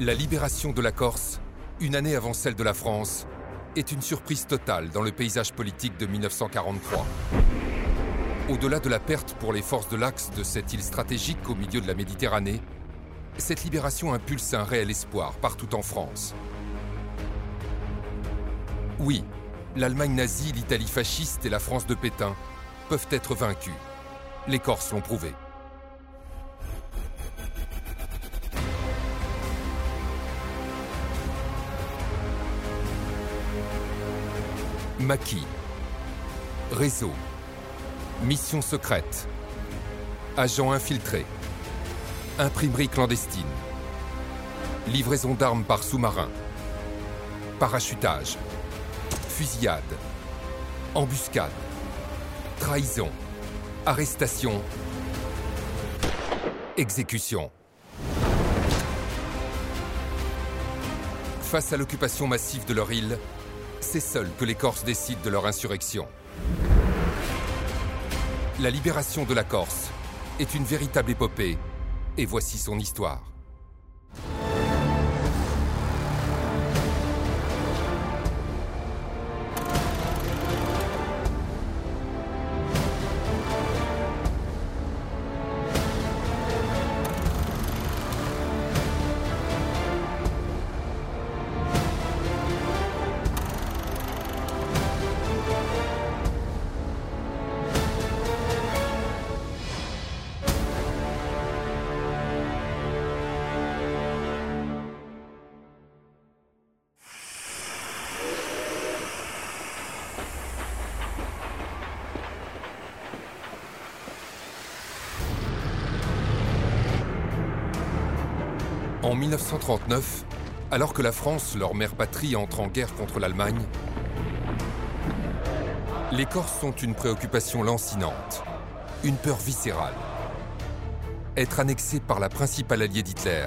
La libération de la Corse, une année avant celle de la France, est une surprise totale dans le paysage politique de 1943. Au-delà de la perte pour les forces de l'Axe de cette île stratégique au milieu de la Méditerranée, cette libération impulse un réel espoir partout en France. Oui, l'Allemagne nazie, l'Italie fasciste et la France de Pétain peuvent être vaincus. Les Corses l'ont prouvé. Maquis. Réseau. Mission secrète. Agent infiltré. Imprimerie clandestine. Livraison d'armes par sous-marin. Parachutage. Fusillade. Embuscade. Trahison. Arrestation. Exécution. Face à l'occupation massive de leur île, c'est seul que les Corses décident de leur insurrection. La libération de la Corse est une véritable épopée, et voici son histoire. 1939, alors que la France, leur mère patrie, entre en guerre contre l'Allemagne, les Corses sont une préoccupation lancinante, une peur viscérale. Être annexé par la principale alliée d'Hitler,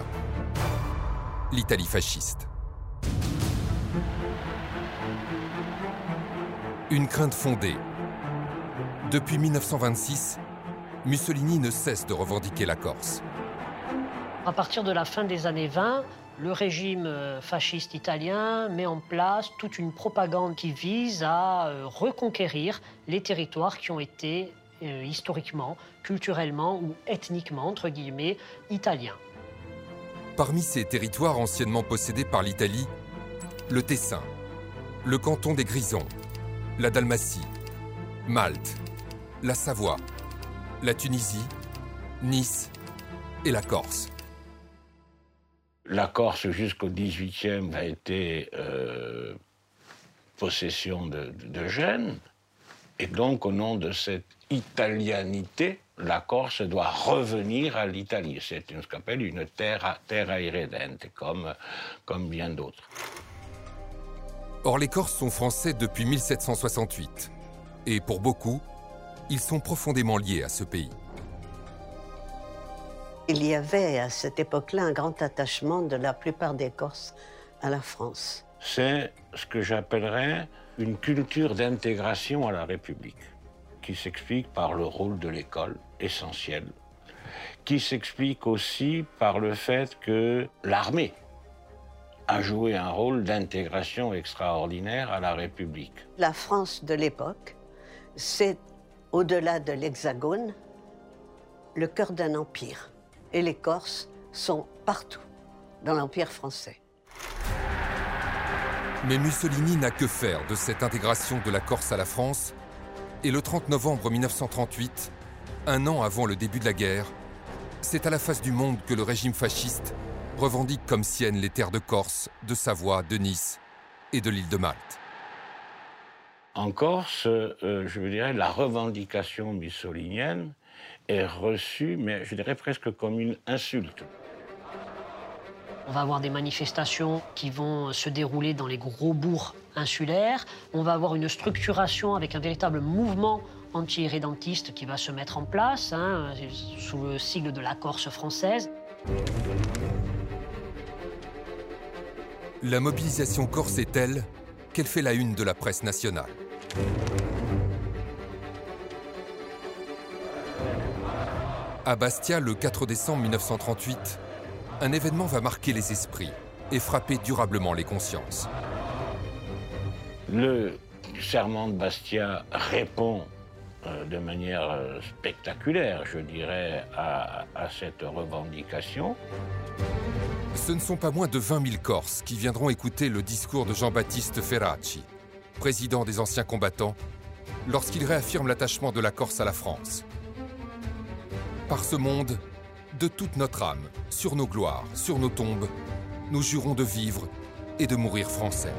l'Italie fasciste. Une crainte fondée. Depuis 1926, Mussolini ne cesse de revendiquer la Corse. À partir de la fin des années 20, le régime fasciste italien met en place toute une propagande qui vise à reconquérir les territoires qui ont été historiquement, culturellement ou ethniquement, entre guillemets, italiens. Parmi ces territoires anciennement possédés par l'Italie, le Tessin, le canton des Grisons, la Dalmatie, Malte, la Savoie, la Tunisie, Nice et la Corse. La Corse, jusqu'au XVIIIe, a été euh, possession de, Gênes. Et donc, au nom de cette italianité, la Corse doit revenir à l'Italie. C'est ce qu'on une terra, terra irredente, comme, comme bien d'autres. Or, les Corses sont français depuis 1768. Et pour beaucoup, ils sont profondément liés à ce pays. Il y avait à cette époque-là un grand attachement de la plupart des Corses à la France. C'est ce que j'appellerais une culture d'intégration à la République, qui s'explique par le rôle de l'école, essentiel, qui s'explique aussi par le fait que l'armée a joué un rôle d'intégration extraordinaire à la République. La France de l'époque, c'est, au-delà de l'Hexagone, le cœur d'un empire et les Corses sont partout dans l'Empire français. Mais Mussolini n'a que faire de cette intégration de la Corse à la France, et le 30 novembre 1938, un an avant le début de la guerre, c'est à la face du monde que le régime fasciste revendique comme sienne les terres de Corse, de Savoie, de Nice et de l'île de Malte. En Corse, euh, je veux dire, la revendication mussolinienne est reçue, mais je dirais presque comme une insulte. On va avoir des manifestations qui vont se dérouler dans les gros bourgs insulaires. On va avoir une structuration avec un véritable mouvement anti-irrédentiste qui va se mettre en place, hein, sous le sigle de la Corse française. La mobilisation corse est telle qu'elle fait la une de la presse nationale. À Bastia, le 4 décembre 1938, un événement va marquer les esprits et frapper durablement les consciences. Le serment de Bastia répond euh, de manière euh, spectaculaire, je dirais, à, à cette revendication. Ce ne sont pas moins de 20 000 Corses qui viendront écouter le discours de Jean-Baptiste Ferracci, président des anciens combattants, lorsqu'il réaffirme l'attachement de la Corse à la France. Par ce monde, de toute notre âme, sur nos gloires, sur nos tombes, nous jurons de vivre et de mourir français.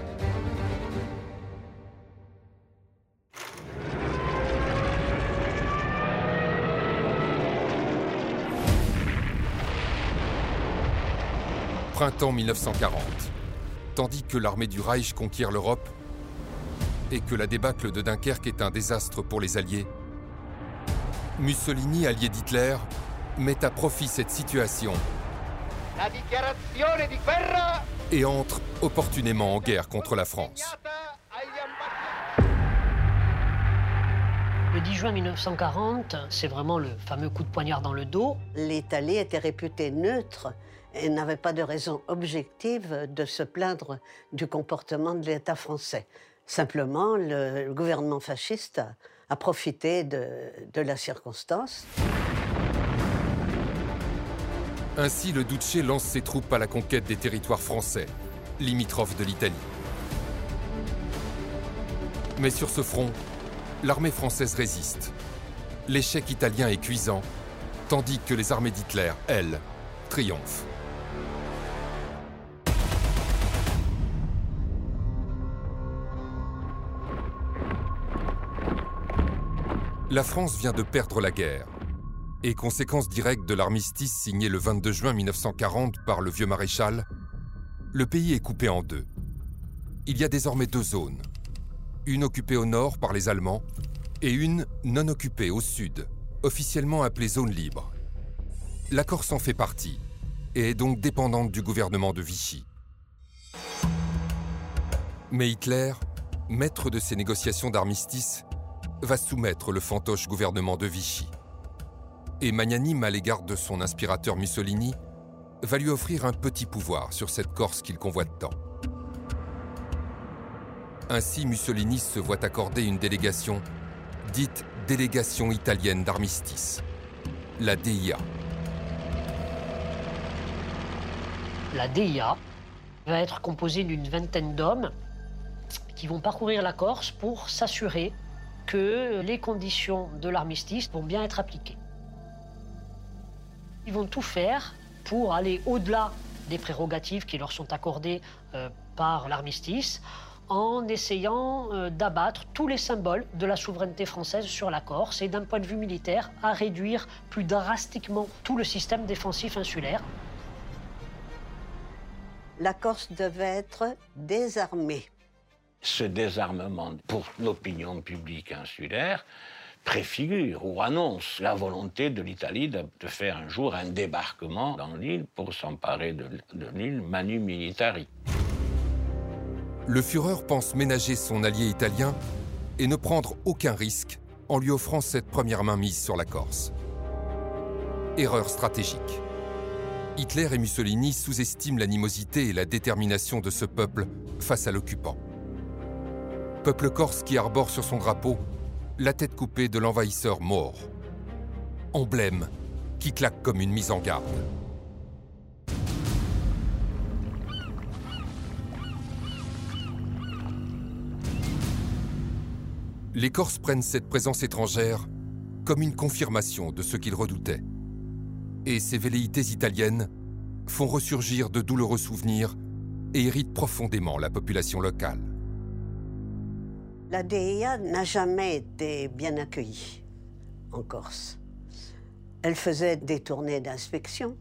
Printemps 1940. Tandis que l'armée du Reich conquiert l'Europe et que la débâcle de Dunkerque est un désastre pour les Alliés, Mussolini, allié d'Hitler, met à profit cette situation et entre opportunément en guerre contre la France. Le 10 juin 1940, c'est vraiment le fameux coup de poignard dans le dos. L'Italie était réputée neutre et n'avait pas de raison objective de se plaindre du comportement de l'État français. Simplement, le, gouvernement fasciste a, profité de, de la circonstance. Ainsi, le Duce lance ses troupes à la conquête des territoires français, limitrophes de l'Italie. Mais sur ce front, l'armée française résiste. L'échec italien est cuisant, tandis que les armées d'Hitler, elles, triomphent. La France vient de perdre la guerre. Et conséquence directe de l'armistice signé le 22 juin 1940 par le vieux maréchal, le pays est coupé en deux. Il y a désormais deux zones. Une occupée au nord par les Allemands et une non occupée au sud, officiellement appelée zone libre. La Corse en fait partie et est donc dépendante du gouvernement de Vichy. Mais Hitler, maître de ces négociations d'armistice, va soumettre le fantoche gouvernement de Vichy. Et magnanime à l'égard de son inspirateur Mussolini, va lui offrir un petit pouvoir sur cette Corse qu'il convoite tant. Ainsi, Mussolini se voit accorder une délégation, dite délégation italienne d'armistice, la DIA. La DIA va être composée d'une vingtaine d'hommes qui vont parcourir la Corse pour s'assurer que les conditions de l'armistice vont bien être appliquées. Ils vont tout faire pour aller au-delà des prérogatives qui leur sont accordées euh, par l'armistice, en essayant euh, d'abattre tous les symboles de la souveraineté française sur la Corse et d'un point de vue militaire à réduire plus drastiquement tout le système défensif insulaire. La Corse devait être désarmée ce désarmement pour l'opinion publique insulaire préfigure ou annonce la volonté de l'Italie de, faire un jour un débarquement dans l'île pour s'emparer de, de l'île Manu Militari. Le Führer pense ménager son allié italien et ne prendre aucun risque en lui offrant cette première main mise sur la Corse. Erreur stratégique. Hitler et Mussolini sous-estiment l'animosité et la détermination de ce peuple face à l'occupant peuple corse qui arbore sur son drapeau la tête coupée de l'envahisseur mort. Emblème qui claque comme une mise en garde. Les Corses prennent cette présence étrangère comme une confirmation de ce qu'ils redoutaient. Et ces velléités italiennes font ressurgir de douloureux souvenirs et irritent profondément la population locale. La DEA n'a jamais été bien accueillie en Corse. Elle faisait des tournées d'inspection.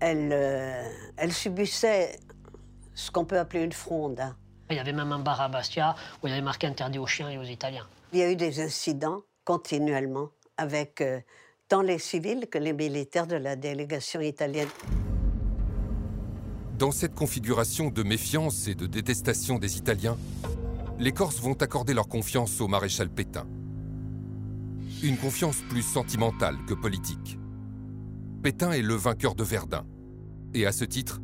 Elle, euh, elle subissait ce qu'on peut appeler une fronde. Hein. Il y avait même un bar à Bastia où il y avait marqué interdit aux chiens et aux Italiens. Il y a eu des incidents continuellement avec euh, tant les civils que les militaires de la délégation italienne. Dans cette configuration de méfiance et de détestation des Italiens, les Corses vont accorder leur confiance au maréchal Pétain. Une confiance plus sentimentale que politique. Pétain est le vainqueur de Verdun, Et à ce titre,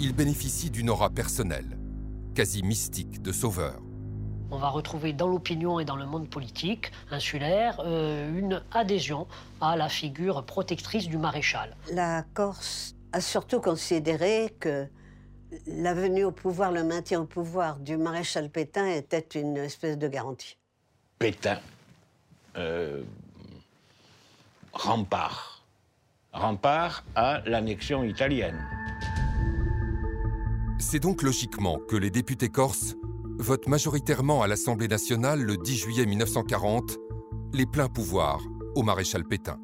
il bénéficie d'une aura personnelle, quasi mystique de sauveur. On va retrouver dans l'opinion et dans le monde politique insulaire euh, une adhésion à la figure protectrice du maréchal. La Corse a surtout considéré que la venue au pouvoir, le maintien au pouvoir du maréchal Pétain était une espèce de garantie. Pétain, euh, rempart, rempart à l'annexion italienne. C'est donc logiquement que les députés corses votent majoritairement à l'Assemblée nationale le 10 juillet 1940 les pleins pouvoirs au maréchal Pétain.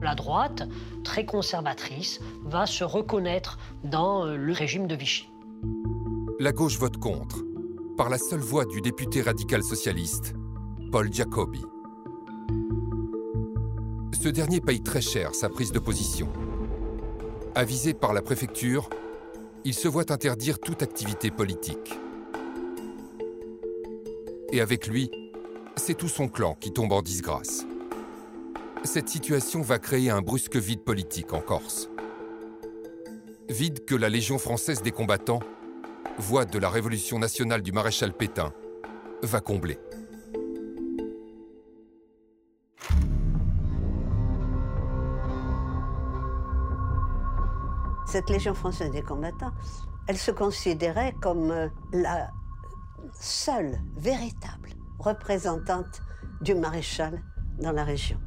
La droite, très conservatrice, va se reconnaître dans euh, le régime de Vichy. La gauche vote contre, par la seule voix du député radical socialiste, Paul Giacobbi. Ce dernier paye très cher sa prise de position. Avisé par la préfecture, il se voit interdire toute activité politique. Et avec lui, c'est tout son clan qui tombe en disgrâce. Cette situation va créer un brusque vide politique en Corse. Vide que la Légion française des combattants, voix de la révolution nationale du maréchal Pétain, va combler. Cette Légion française des combattants, elle se considérait comme euh, la seule véritable représentante du maréchal dans la région.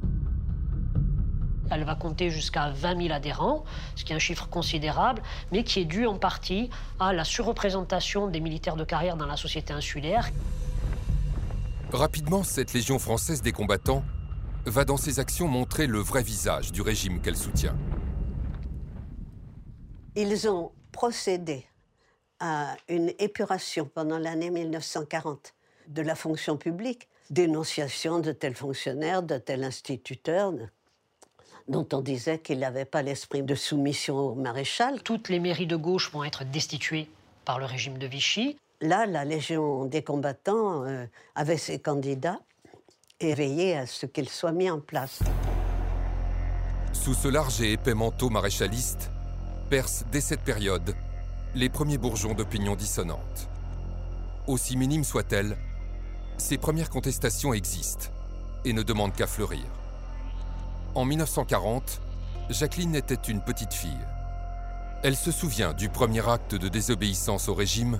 Elle va compter jusqu'à 20 000 adhérents, ce qui est un chiffre considérable, mais qui est dû en partie à la surreprésentation des militaires de carrière dans la société insulaire. Rapidement, cette Légion française des combattants va dans ses actions montrer le vrai visage du régime qu'elle soutient. Ils ont procédé à une épuration pendant l'année 1940 de la fonction publique, dénonciation de tels fonctionnaires, de tels instituteurs, dont on disait qu'il n'avait pas l'esprit de soumission au maréchal. Toutes les mairies de gauche vont être destituées par le régime de Vichy. Là, la Légion des combattants euh, avait ses candidats et veillait à ce qu'ils soient mis en place. Sous ce large et épais manteau maréchaliste, percent dès cette période les premiers bourgeons d'opinion dissonante. Aussi minimes soient-elles, ces premières contestations existent et ne demandent qu'à fleurir. En 1940, Jacqueline était une petite fille. Elle se souvient du premier acte de désobéissance au régime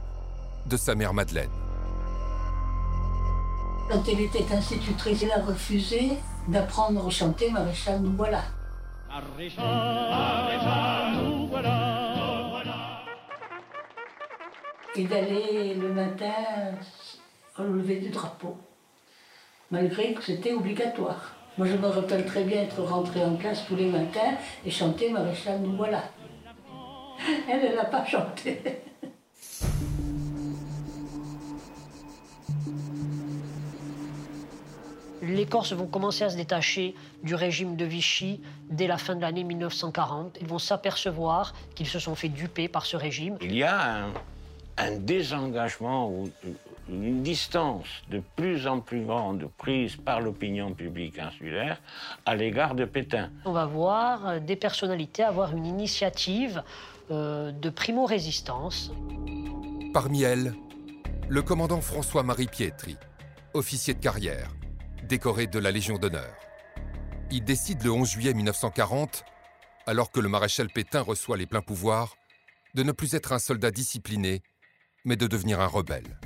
de sa mère Madeleine. Quand elle était institutrice, elle a refusé d'apprendre à chanter Maréchal nous voilà. Et d'aller le matin au lever du drapeau, malgré que c'était obligatoire. Moi, je me rappelle très bien être rentrée en classe tous les matins et chanter Maréchal, nous voilà. Elle, elle n'a pas chanté. Les Corses vont commencer à se détacher du régime de Vichy dès la fin de l'année 1940. Ils vont s'apercevoir qu'ils se sont fait duper par ce régime. Il y a un, un désengagement une distance de plus en plus grande prise par l'opinion publique insulaire à l'égard de Pétain. On va voir euh, des personnalités avoir une initiative euh, de primo-résistance. Parmi elles, le commandant François-Marie Pietri, officier de carrière, décoré de la Légion d'honneur. Il décide le 11 juillet 1940, alors que le maréchal Pétain reçoit les pleins pouvoirs, de ne plus être un soldat discipliné, mais de devenir un rebelle.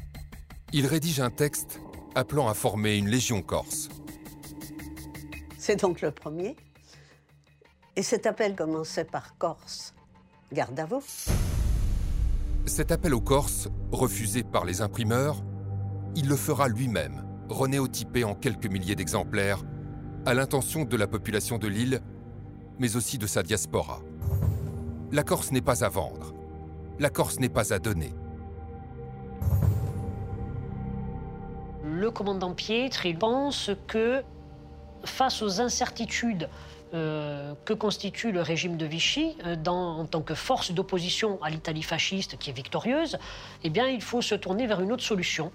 Il rédige un texte appelant à former une légion corse. C'est donc le premier. Et cet appel commençait par Corse. Garde à vous. Cet appel aux Corses, refusé par les imprimeurs, il le fera lui-même, renéotypé en quelques milliers d'exemplaires, à l'intention de la population de l'île, mais aussi de sa diaspora. La Corse n'est pas à vendre. La Corse n'est pas à donner. Le commandant Pietri pense que face aux incertitudes euh, que constitue le régime de Vichy euh, en tant que force d'opposition à l'Italie fasciste qui est victorieuse, eh il faut se tourner vers une autre solution.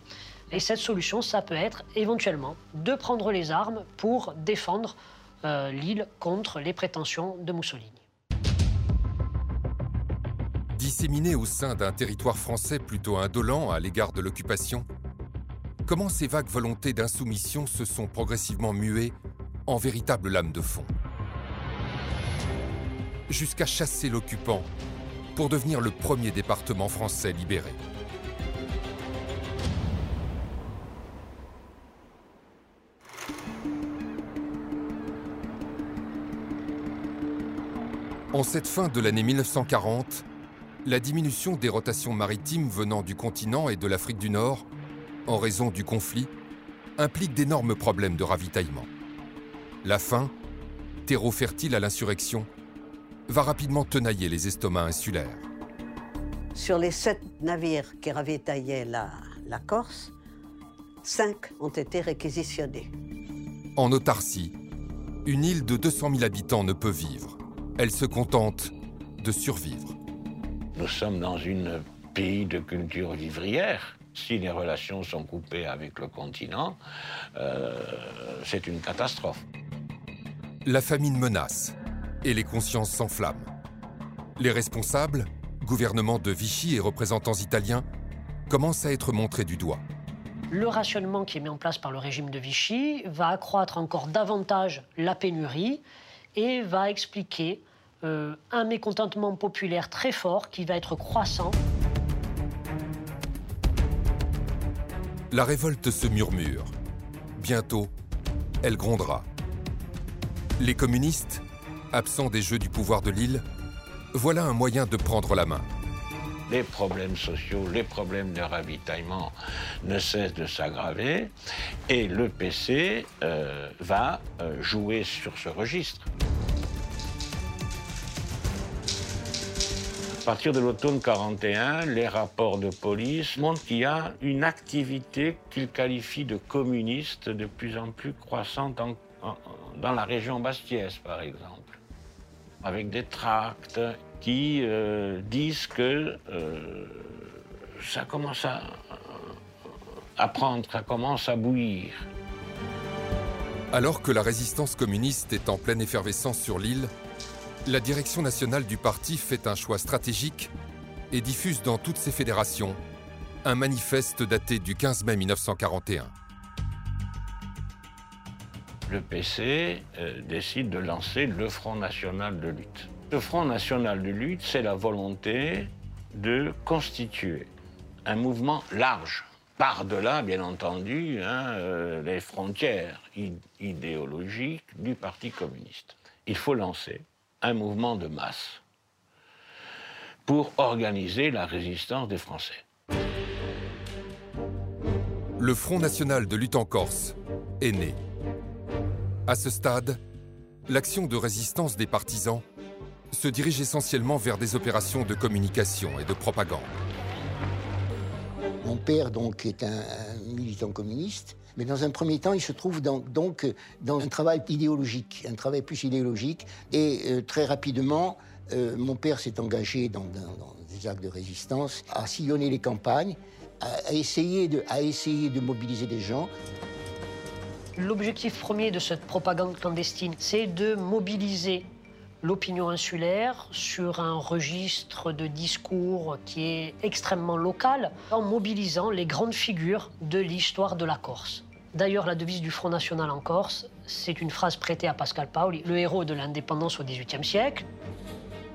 Et cette solution, ça peut être éventuellement de prendre les armes pour défendre euh, l'île contre les prétentions de Mussolini. Disséminés au sein d'un territoire français plutôt indolent à l'égard de l'occupation, comment ces vagues volontés d'insoumission se sont progressivement muées en véritable lame de fond Jusqu'à chasser l'occupant pour devenir le premier département français libéré. En cette fin de l'année 1940, la diminution des rotations maritimes venant du continent et de l'Afrique du Nord, en raison du conflit, implique d'énormes problèmes de ravitaillement. La faim, terreau fertile à l'insurrection, va rapidement tenailler les estomacs insulaires. Sur les sept navires qui ravitaillaient la, la Corse, cinq ont été réquisitionnés. En autarcie, une île de 200 000 habitants ne peut vivre. Elle se contente de survivre. Nous sommes dans un pays de culture vivrière. Si les relations sont coupées avec le continent, euh, c'est une catastrophe. La famine menace et les consciences s'enflamment. Les responsables, gouvernement de Vichy et représentants italiens, commencent à être montrés du doigt. Le rationnement qui est mis en place par le régime de Vichy va accroître encore davantage la pénurie et va expliquer euh, un mécontentement populaire très fort qui va être croissant. La révolte se murmure. Bientôt, elle grondera. Les communistes, absents des jeux du pouvoir de l'île, voilà un moyen de prendre la main. Les problèmes sociaux, les problèmes de ravitaillement ne cessent de s'aggraver et le PC euh, va euh, jouer sur ce registre. À partir de l'automne 41, les rapports de police montrent qu'il y a une activité qu'il qualifie de communiste de plus en plus croissante dans la région bastiaise, par exemple, avec des tracts qui euh, disent que euh, ça commence à prendre, ça commence à bouillir. Alors que la résistance communiste est en pleine effervescence sur l'île, la direction nationale du parti fait un choix stratégique et diffuse dans toutes ses fédérations un manifeste daté du 15 mai 1941. Le PC euh, décide de lancer le Front national de lutte. Le Front national de lutte, c'est la volonté de constituer un mouvement large, par-delà, bien entendu, hein, euh, les frontières idéologiques du Parti communiste. Il faut lancer un mouvement de masse pour organiser la résistance des Français. Le Front national de lutte en Corse est né. À ce stade, l'action de résistance des partisans se dirige essentiellement vers des opérations de communication et de propagande. Mon père donc est un militant communiste mais dans un premier temps, il se trouve donc dans un travail idéologique, un travail plus idéologique. Et euh, très rapidement, euh, mon père s'est engagé dans, des actes de résistance, à sillonner les campagnes, à essayer de mobiliser des gens. L'objectif premier de cette propagande clandestine, c'est de mobiliser l'opinion insulaire sur un registre de discours qui est extrêmement local, en mobilisant les grandes figures de l'histoire de la Corse. D'ailleurs, la devise du Front National en Corse, c'est une phrase prêtée à Pascal Paoli, le héros de l'indépendance au XVIIIe siècle.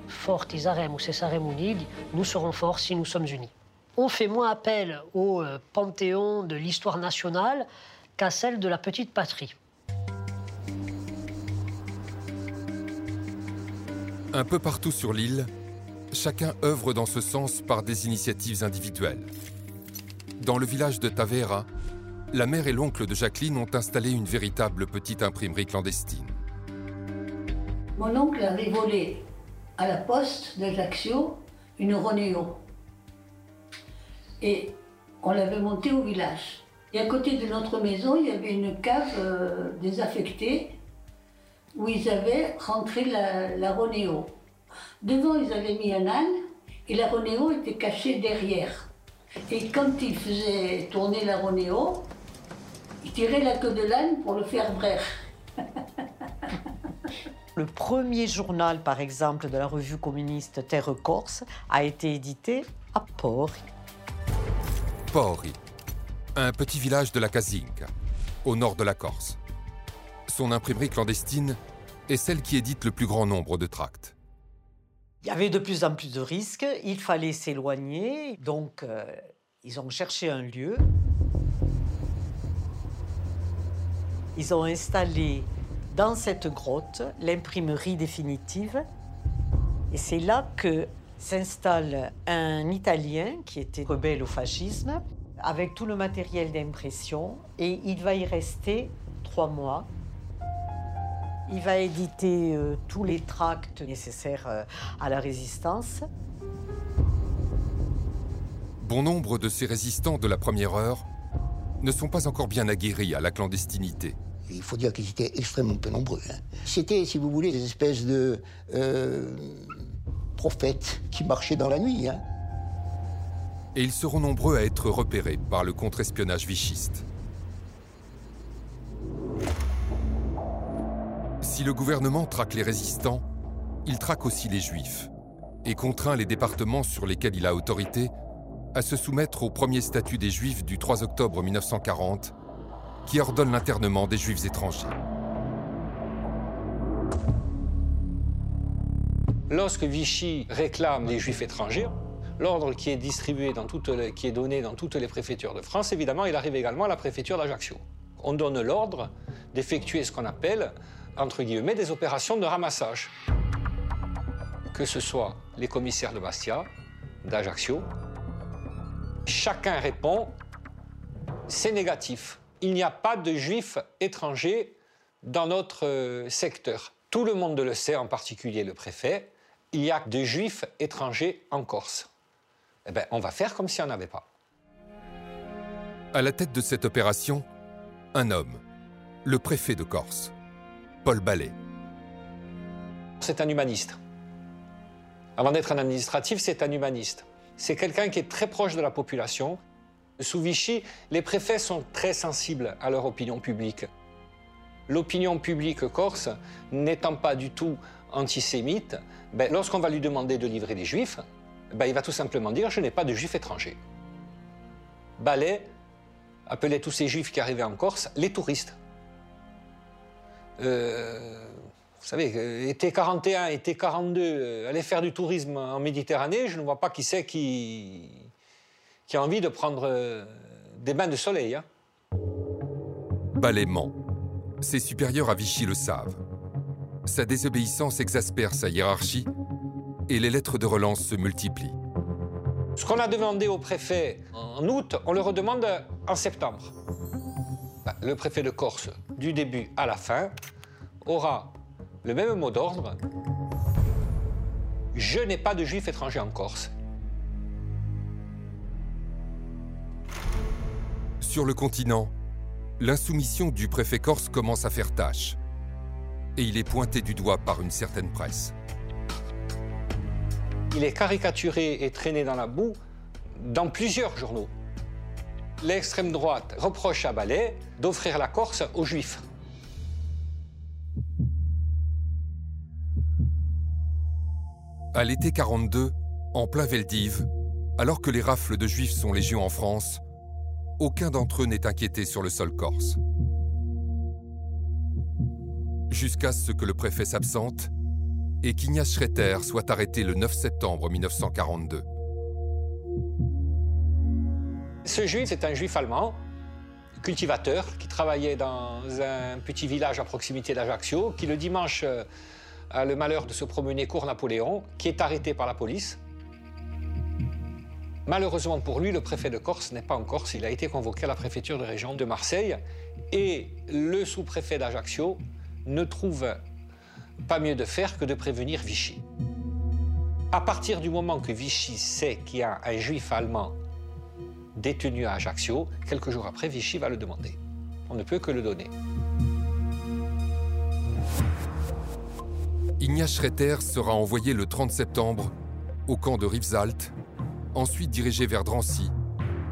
Fortis arem ou cessarem unidi, nous serons forts si nous sommes unis. On fait moins appel au euh, panthéon de l'histoire nationale qu'à celle de la petite patrie. Un peu partout sur l'île, chacun œuvre dans ce sens par des initiatives individuelles. Dans le village de Tavera, la mère et l'oncle de Jacqueline ont installé une véritable petite imprimerie clandestine. Mon oncle avait volé à la poste d'Ajaccio une Ronéo. Et on l'avait montée au village. Et à côté de notre maison, il y avait une cave euh, désaffectée où ils avaient rentré la, la Ronéo. Devant, ils avaient mis un âne et la Ronéo était cachée derrière. Et quand ils faisaient tourner la Ronéo, ils tiraient la queue de l'âne pour le faire bref. Le premier journal, par exemple, de la revue communiste Terre Corse a été édité à Pori. Pori, un petit village de la Casinca, au nord de la Corse. Son imprimerie clandestine est celle qui édite le plus grand nombre de tracts. Il y avait de plus en plus de risques, il fallait s'éloigner, donc euh, ils ont cherché un lieu. Ils ont installé dans cette grotte l'imprimerie définitive. Et c'est là que s'installe un Italien qui était rebelle au fascisme, avec tout le matériel d'impression, et il va y rester trois mois. Il va éditer euh, tous les tracts nécessaires euh, à la résistance. Bon nombre de ces résistants de la première heure ne sont pas encore bien aguerris à la clandestinité. Il faut dire qu'ils étaient extrêmement peu nombreux. hein. C'était, si vous voulez, des espèces de euh, prophètes qui marchaient dans la nuit. hein. Et ils seront nombreux à être repérés par le contre-espionnage vichiste. Si le gouvernement traque les résistants, il traque aussi les juifs et contraint les départements sur lesquels il a autorité à se soumettre au premier statut des juifs du 3 octobre 1940 qui ordonne l'internement des juifs étrangers. Lorsque Vichy réclame les juifs étrangers, l'ordre qui est distribué dans toutes les- qui est donné dans toutes les préfectures de France, évidemment, il arrive également à la préfecture d'Ajaccio. On donne l'ordre d'effectuer ce qu'on appelle, entre des opérations de ramassage. Que ce soit les commissaires de Bastia, d'Ajaccio, chacun répond, c'est négatif. Il n'y a pas de juifs étrangers dans notre euh, secteur. Tout le monde le sait, en particulier le préfet, il y a des juifs étrangers en Corse. Eh bien, on va faire comme s'il n'y en avait pas. À la tête de cette opération, un homme, le préfet de Corse, Paul Ballet. C'est un humaniste. Avant d'être un administratif, c'est un humaniste. C'est quelqu'un qui est très proche de la population. Sous Vichy, les préfets sont très sensibles à leur opinion publique. L'opinion publique corse n'étant pas du tout antisémite, ben, lorsqu'on va lui demander de livrer des juifs, ben, il va tout simplement dire Je n'ai pas de juifs étrangers. Ballet appelait tous ces juifs qui arrivaient en Corse les touristes. Euh, vous savez, euh, été 41, été 42, euh, aller faire du tourisme en Méditerranée, je ne vois pas qui c'est qui, qui a envie de prendre des bains de soleil. hein. Ballet ment. Ses supérieurs à Vichy le savent. Sa désobéissance exaspère sa hiérarchie et les lettres de relance se multiplient. Ce qu'on a demandé au préfet en août, on le redemande en septembre. Le préfet de Corse, du début à la fin, aura le même mot d'ordre. Je n'ai pas de juifs étrangers en Corse. Sur le continent, l'insoumission du préfet corse commence à faire tâche. Et il est pointé du doigt par une certaine presse. Il est caricaturé et traîné dans la boue dans plusieurs journaux. L'extrême droite reproche à Ballet d'offrir la Corse aux Juifs. À l'été 42, en plein Veldiv, alors que les rafles de juifs sont légion en France, aucun d'entre eux n'est inquiété sur le sol corse. Jusqu'à ce que le préfet s'absente et qu'Ignace Schretter soit arrêté le 9 septembre 1942. Ce juif, c'est un juif allemand, cultivateur, qui travaillait dans un petit village à proximité d'Ajaccio, qui le dimanche euh, a le malheur de se promener cours Napoléon, qui est arrêté par la police. Malheureusement pour lui, le préfet de Corse n'est pas en Corse, il a été convoqué à la préfecture de région de Marseille, et le sous-préfet d'Ajaccio ne trouve pas mieux de faire que de prévenir Vichy. À partir du moment que Vichy sait qu'il y a un juif allemand détenu à Ajaccio, quelques jours après, Vichy va le demander. On ne peut que le donner. Ignace Schretter sera envoyé le 30 septembre au camp de Rivesaltes, ensuite dirigé vers Drancy,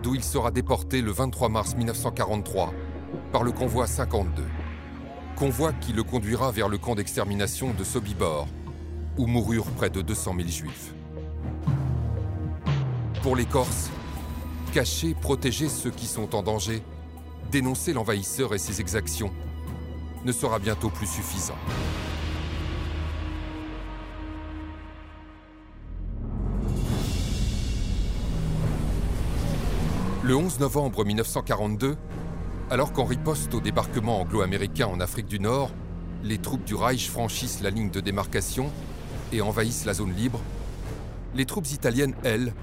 d'où il sera déporté le 23 mars 1943 par le convoi 52. convoi qui le conduira vers le camp d'extermination de Sobibor, où moururent près de 200 000 juifs. Pour les Corses, cacher, protéger ceux qui sont en danger, dénoncer l'envahisseur et ses exactions, ne sera bientôt plus suffisant. Le 11 novembre 1942, alors qu'en riposte au débarquement anglo-américain en Afrique du Nord, les troupes du Reich franchissent la ligne de démarcation et envahissent la zone libre, les troupes italiennes, elles,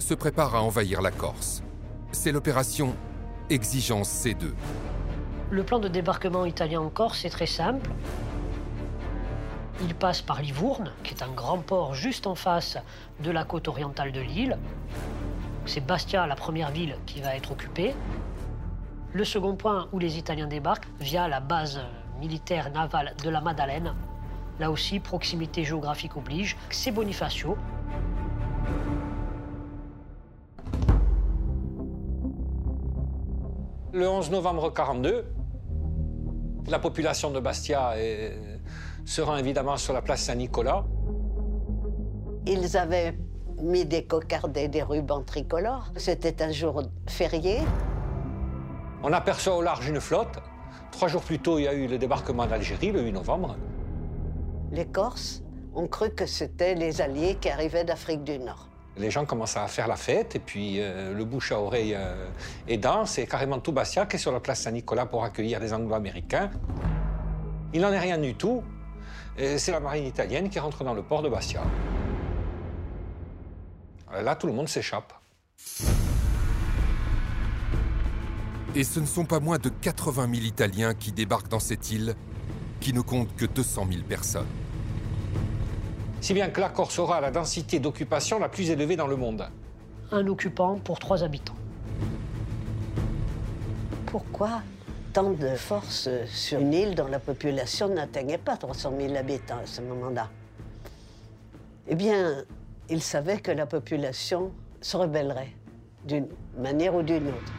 se préparent à envahir la Corse. C'est l'opération Exigence C2. Le plan de débarquement italien en Corse est très simple. Il passe par Livourne, qui est un grand port juste en face de la côte orientale de l'île. C'est Bastia, la première ville, qui va être occupée. Le second point où les Italiens débarquent, via la base militaire navale de la Madeleine. Là aussi, proximité géographique oblige, c'est Bonifacio. Le 11 novembre 1942, la population de Bastia est- se rend évidemment sur la place Saint-Nicolas. Ils avaient mis des cocardes et des rubans tricolores. C'était un jour férié. On aperçoit au large une flotte. Trois jours plus tôt, il y a eu le débarquement d'Algérie, le 8 novembre. Les Corses ont cru que c'était les Alliés qui arrivaient d'Afrique du Nord. Les gens commencent à faire la fête, et puis euh, le bouche à oreille euh, est dense, et carrément tout Bastia qui est sur la place Saint-Nicolas pour accueillir les Anglo-Américains. Il n'en est rien du tout. C'est la marine italienne qui rentre dans le port de Bastia. Là, tout le monde s'échappe. Et ce ne sont pas moins de 80 000 Italiens qui débarquent dans cette île, qui ne compte que 200 000 personnes. Si bien que la Corse aura la densité d'occupation la plus élevée dans le monde. Un occupant pour trois habitants. Pourquoi tant de force sur une île dont la population n'atteignait pas 300 000 habitants à ce moment-là? Eh bien, ils savaient que la population se rebellerait d'une manière ou d'une autre.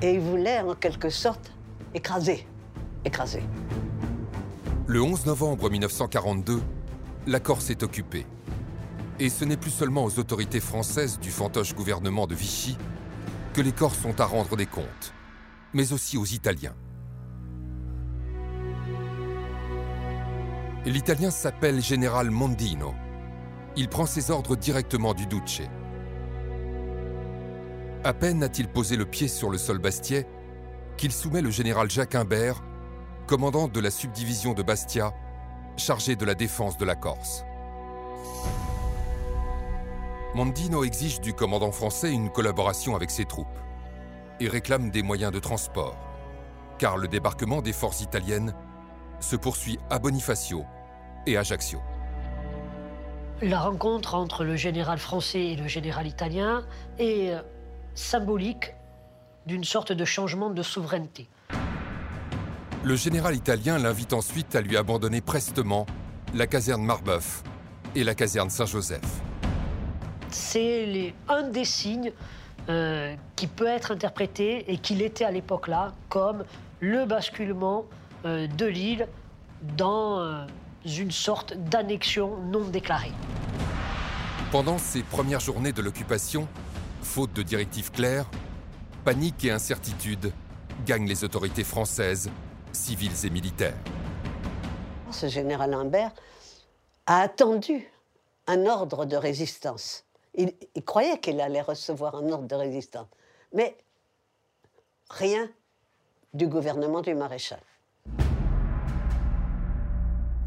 Et ils voulaient en quelque sorte écraser, écraser. Le 11 novembre 1942, la Corse est occupée. Et ce n'est plus seulement aux autorités françaises du fantoche gouvernement de Vichy que les Corses ont à rendre des comptes, mais aussi aux Italiens. L'Italien s'appelle Général Mondino. Il prend ses ordres directement du Duce. À peine a-t-il posé le pied sur le sol bastiais qu'il soumet le général Jacques Imbert, commandant de la subdivision de Bastia, chargé de la défense de la Corse. Mondino exige du commandant français une collaboration avec ses troupes et réclame des moyens de transport, car le débarquement des forces italiennes se poursuit à Bonifacio et Ajaccio. La rencontre entre le général français et le général italien est euh, symbolique d'une sorte de changement de souveraineté. Le général italien l'invite ensuite à lui abandonner prestement la caserne Marbeuf et la caserne Saint-Joseph. C'est un des signes euh, qui peut être interprété et qu'il était à l'époque-là comme le basculement euh, de l'île dans euh, une sorte d'annexion non déclarée. Pendant ces premières journées de l'occupation, faute de directives claires, panique et incertitude gagnent les autorités françaises, civiles et militaires. Ce général Imbert a attendu un ordre de résistance. Il, il croyait qu'il allait recevoir un ordre de résistance, mais rien du gouvernement du maréchal.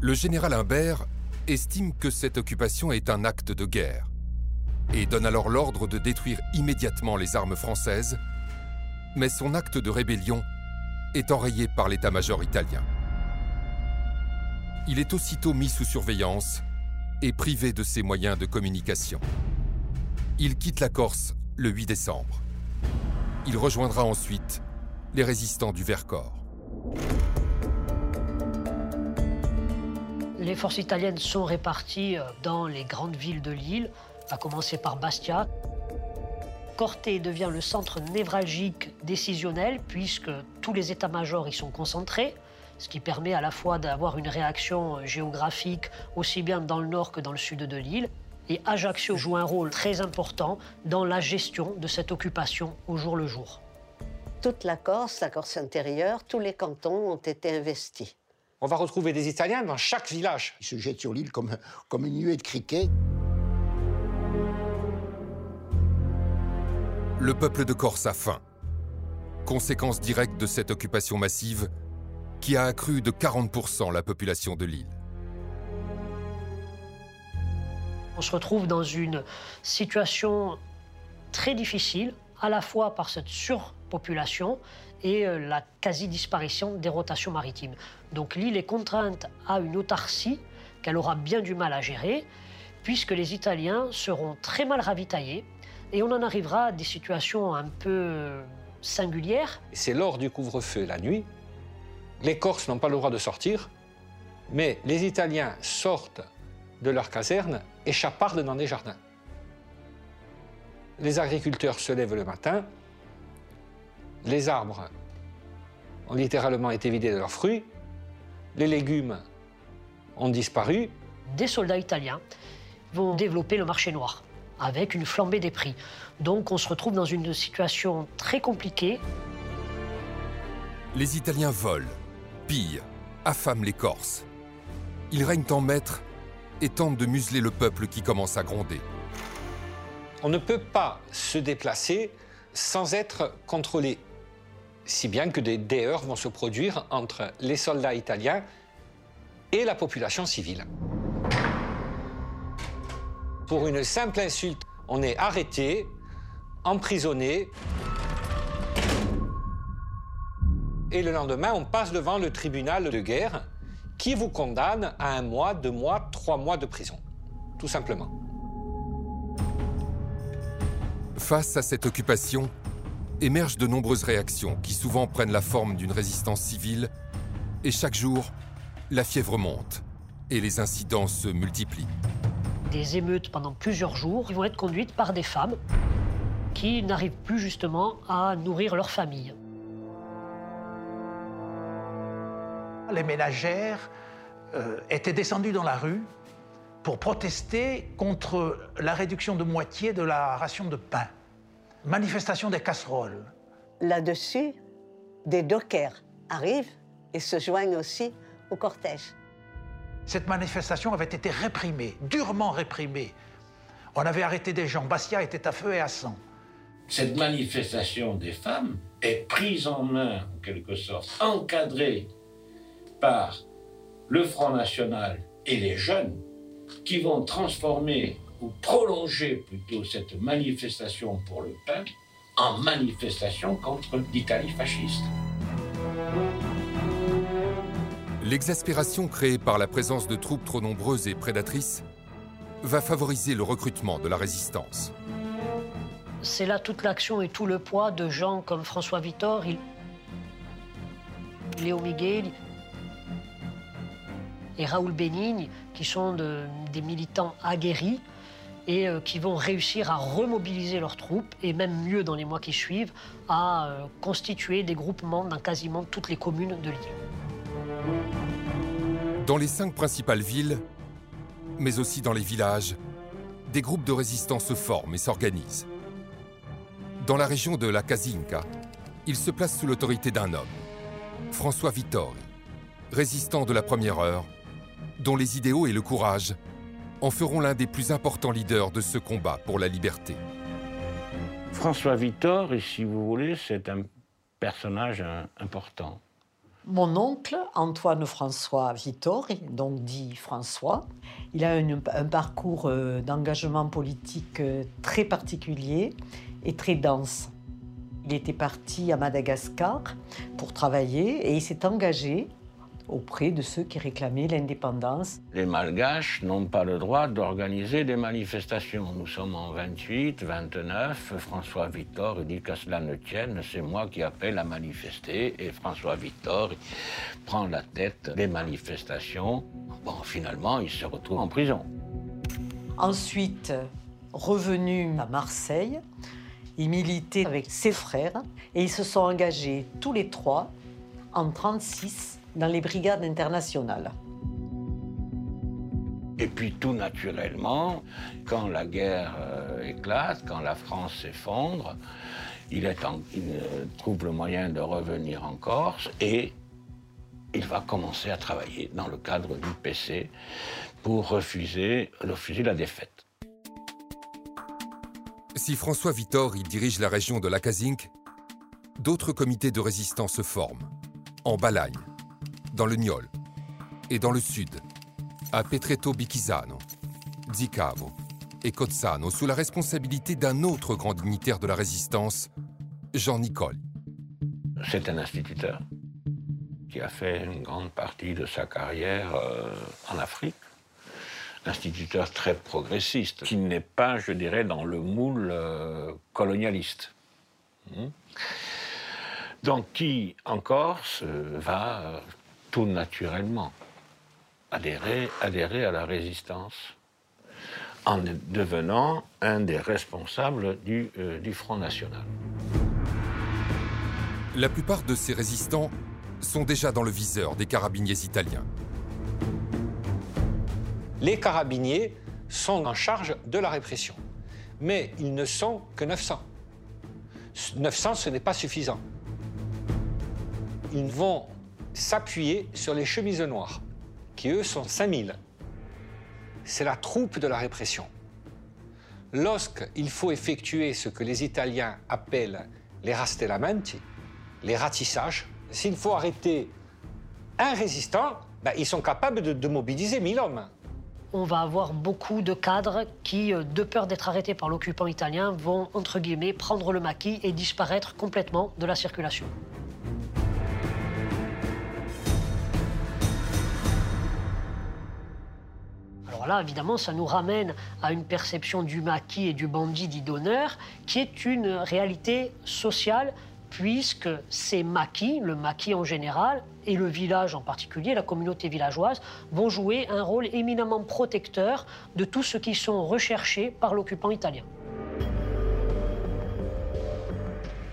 Le général Imbert estime que cette occupation est un acte de guerre et donne alors l'ordre de détruire immédiatement les armes françaises, mais son acte de rébellion est enrayé par l'état-major italien. Il est aussitôt mis sous surveillance et privé de ses moyens de communication. Il quitte la Corse le 8 décembre. Il rejoindra ensuite les résistants du Vercors. Les forces italiennes sont réparties euh, dans les grandes villes de l'île, à commencer par Bastia. Corté devient le centre névralgique décisionnel puisque tous les états-majors y sont concentrés, ce qui permet à la fois d'avoir une réaction géographique aussi bien dans le nord que dans le sud de l'île. Et Ajaccio joue un rôle très important dans la gestion de cette occupation au jour le jour. Toute la Corse, la Corse intérieure, tous les cantons ont été investis. On va retrouver des Italiens dans chaque village. Ils se jettent sur l'île comme, comme une nuée de criquets. Le peuple de Corse a faim. Conséquence directe de cette occupation massive qui a accru de 40% la population de l'île. On se retrouve dans une situation très difficile, à la fois par cette surpopulation et euh, la quasi-disparition des rotations maritimes. Donc l'île est contrainte à une autarcie qu'elle aura bien du mal à gérer, puisque les Italiens seront très mal ravitaillés, et on en arrivera à des situations un peu C'est lors du couvre-feu la nuit. Les Corses n'ont pas le droit de sortir, mais les Italiens sortent de leur caserne et chapardent dans des jardins. Les agriculteurs se lèvent le matin, les arbres ont littéralement été vidés de leurs fruits, les légumes ont disparu. Des soldats italiens vont développer le marché noir avec une flambée des prix. Donc on se retrouve dans une situation très compliquée. Les Italiens volent, pillent, affament les Corses. Ils règnent en maître et tentent de museler le peuple qui commence à gronder. On ne peut pas se déplacer sans être contrôlé, si bien que des, des heurts vont se produire entre les soldats italiens et la population civile. Pour une simple insulte, on est arrêté, emprisonné, et le lendemain, on passe devant le tribunal de guerre qui vous condamne à un mois, deux mois, trois mois de prison. Tout simplement. Face à cette occupation, émergent de nombreuses réactions qui souvent prennent la forme d'une résistance civile, et chaque jour, la fièvre monte et les incidents se multiplient. Des émeutes pendant plusieurs jours qui vont être conduites par des femmes qui n'arrivent plus justement à nourrir leur famille. Les ménagères euh, étaient descendues dans la rue pour protester contre la réduction de moitié de la ration de pain. Manifestation des casseroles. Là-dessus, des dockers arrivent et se joignent aussi au cortège. Cette manifestation avait été réprimée, durement réprimée. On avait arrêté des gens. Bastia était à feu et à sang. Cette manifestation des femmes est prise en main, en quelque sorte, encadrée par le Front National et les jeunes qui vont transformer ou prolonger plutôt cette manifestation pour le pain en manifestation contre l'Italie fasciste. L'exaspération créée par la présence de troupes trop nombreuses et prédatrices va favoriser le recrutement de la résistance. C'est là toute l'action et tout le poids de gens comme François Vittor, il- Léo Miguel et Raoul Benigne, qui sont de- des militants aguerris et euh, qui vont réussir à remobiliser leurs troupes et même mieux dans les mois qui suivent, à euh, constituer des groupements dans quasiment toutes les communes de l'île. Dans les cinq principales villes, mais aussi dans les villages, des groupes de résistance se forment et s'organisent. Dans la région de la Casinca, il se place sous l'autorité d'un homme, François Vittori, résistant de la première heure, dont les idéaux et le courage en feront l'un des plus importants leaders de ce combat pour la liberté. François Vittor, et si vous voulez, c'est un personnage important. Mon oncle, Antoine François Vittori, donc dit François, il a un, un parcours euh, d'engagement politique euh, très particulier et très dense. Il était parti à Madagascar pour travailler et il s'est engagé auprès de ceux qui réclamaient l'indépendance. Les Malgaches n'ont pas le droit d'organiser des manifestations. Nous sommes en 28, 29. François Vittor il dit qu'à cela ne tienne, c'est moi qui appelle à manifester. Et François Vittor il prend la tête des manifestations. Bon, finalement, il se retrouve en prison. Ensuite, revenu à Marseille, il militait avec ses frères et ils se sont engagés tous les trois en 1936 dans les brigades internationales. Et puis tout naturellement, quand la guerre euh, éclate, quand la France s'effondre, il, euh, trouve le moyen de revenir en Corse et il va commencer à travailler dans le cadre du PC pour refuser, refuser la défaite. Si François Vittor y dirige la région de l'Acazink, d'autres comités de résistance se forment, en Balagne, dans le Niol et dans le sud, à Petreto Bichisano, Zicavo et Cozzano, sous la responsabilité d'un autre grand dignitaire de la résistance, Jean Nicole. C'est un instituteur qui a fait une grande partie de sa carrière euh, en Afrique. Instituteur très progressiste, qui n'est pas, je dirais, dans le moule euh, colonialiste. Hmm. Donc qui, en Corse, euh, va tout naturellement adhérer, adhérer à la résistance en devenant un des responsables du, du Front National. La plupart de ces résistants sont déjà dans le viseur des carabiniers italiens. Les carabiniers sont en charge de la répression, mais ils ne sont que 900. 900, ce n'est pas suffisant. Ils vont s'appuyer sur les chemises noires, qui eux sont 5000. C'est la troupe de la répression. Lorsqu'il faut effectuer ce que les Italiens appellent les rastellamenti, les ratissages, s'il faut arrêter un résistant, ben, ils sont capables de, mobiliser 1000 hommes. On va avoir beaucoup de cadres qui, euh, de peur d'être arrêtés par l'occupant italien, vont, entre guillemets, prendre le maquis et disparaître complètement de la circulation. Là, évidemment, ça nous ramène à une perception du maquis et du bandit dit d'honneur, qui est une réalité sociale puisque ces maquis, le maquis en général, et le village en particulier, la communauté villageoise, vont jouer un rôle éminemment protecteur de tous ceux qui sont recherchés par l'occupant italien.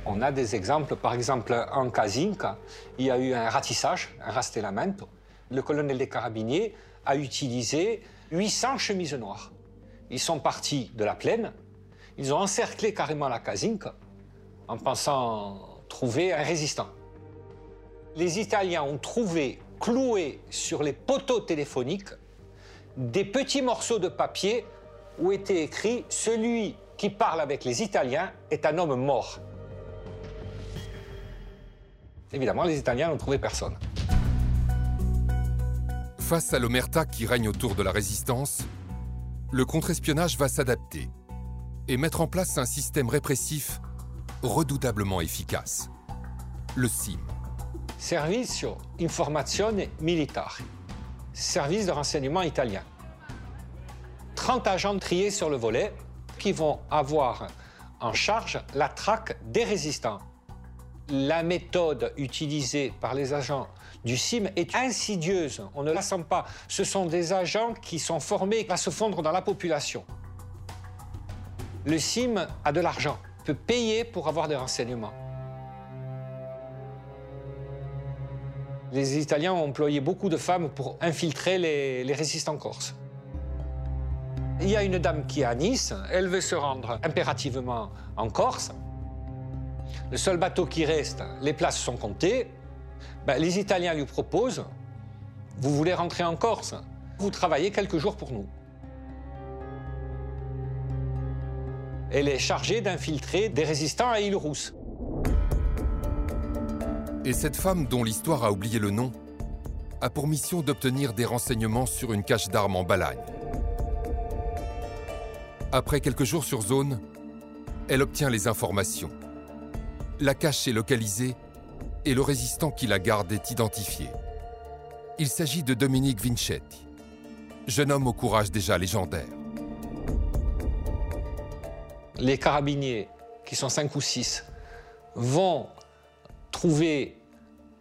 On a des exemples, par exemple en Casinca, il y a eu un ratissage, un rastellamento. Le colonel des carabiniers a utilisé 800 chemises noires. Ils sont partis de la plaine, ils ont encerclé carrément la Casinca, en pensant trouver un résistant. Les Italiens ont trouvé cloués sur les poteaux téléphoniques des petits morceaux de papier où était écrit Celui qui parle avec les Italiens est un homme mort. Évidemment, les Italiens n'ont trouvé personne. Face à l'omerta qui règne autour de la résistance, le contre-espionnage va s'adapter et mettre en place un système répressif redoutablement efficace. Le SIM. Servizio Informazione Militare. Service de renseignement italien. 30 agents triés sur le volet qui vont avoir en charge la traque des résistants. La méthode utilisée par les agents du CIM est insidieuse. On ne la sent pas. Ce sont des agents qui sont formés à se fondre dans la population. Le CIM a de l'argent peut payer pour avoir des renseignements. Les Italiens ont employé beaucoup de femmes pour infiltrer les, résistants corses. Il y a une dame qui est à Nice, elle veut se rendre impérativement en Corse. Le seul bateau qui reste, les places sont comptées. Ben, les Italiens lui proposent, vous voulez rentrer en Corse Vous travaillez quelques jours pour nous. Elle est chargée d'infiltrer des résistants à Île-Rousse. Et cette femme, dont l'histoire a oublié le nom, a pour mission d'obtenir des renseignements sur une cache d'armes en Balagne. Après quelques jours sur zone, elle obtient les informations. La cache est localisée et le résistant qui la garde est identifié. Il s'agit de Dominique Vincetti, jeune homme au courage déjà légendaire les carabiniers, qui sont cinq ou six, vont trouver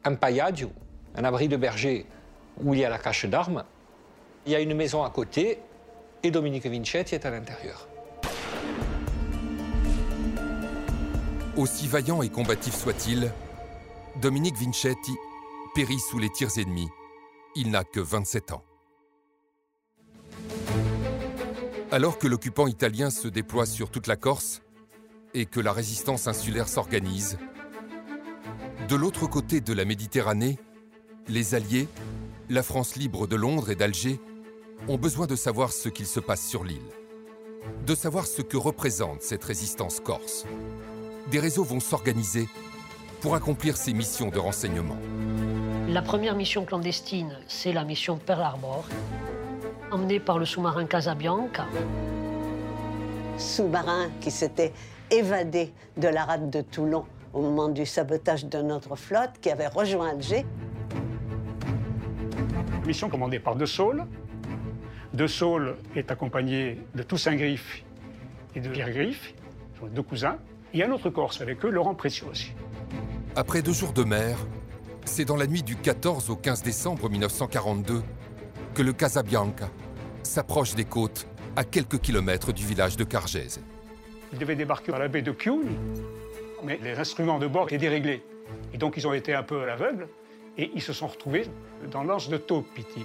un palladio, un abri de berger où il y a la cache d'armes. Il y a une maison à côté et Dominique Vincetti est à l'intérieur. Aussi vaillant et combatif soit-il, Dominique Vincetti périt sous les tirs ennemis. Il n'a que 27 ans. Alors que l'occupant italien se déploie sur toute la Corse et que la résistance insulaire s'organise, de l'autre côté de la Méditerranée, les Alliés, la France libre de Londres et d'Alger, ont besoin de savoir ce qu'il se passe sur l'île, de savoir ce que représente cette résistance corse. Des réseaux vont s'organiser pour accomplir ces missions de renseignement. La première mission clandestine, c'est la mission Pearl Harbor, emmenée par le sous-marin Casabianca. Sous-marin qui s'était évadé de la rade de Toulon au moment du sabotage de notre flotte, qui avait rejoint Alger. Mission commandée par De Saul. De Saul est accompagné de Toussaint Griffe et de Pierre Griffe, sont deux cousins. Il y a un autre Corse avec eux, Laurent Précieux aussi. Après deux jours de mer, c'est dans la nuit du 14 au 15 décembre 1942 que le Casabianca s'approche des côtes à quelques kilomètres du village de Cargèse. Ils devaient débarquer à la baie de Kyun, mais les instruments de bord étaient déréglés. Et donc ils ont été un peu à l'aveugle et ils se sont retrouvés dans l'anse de Taupiti.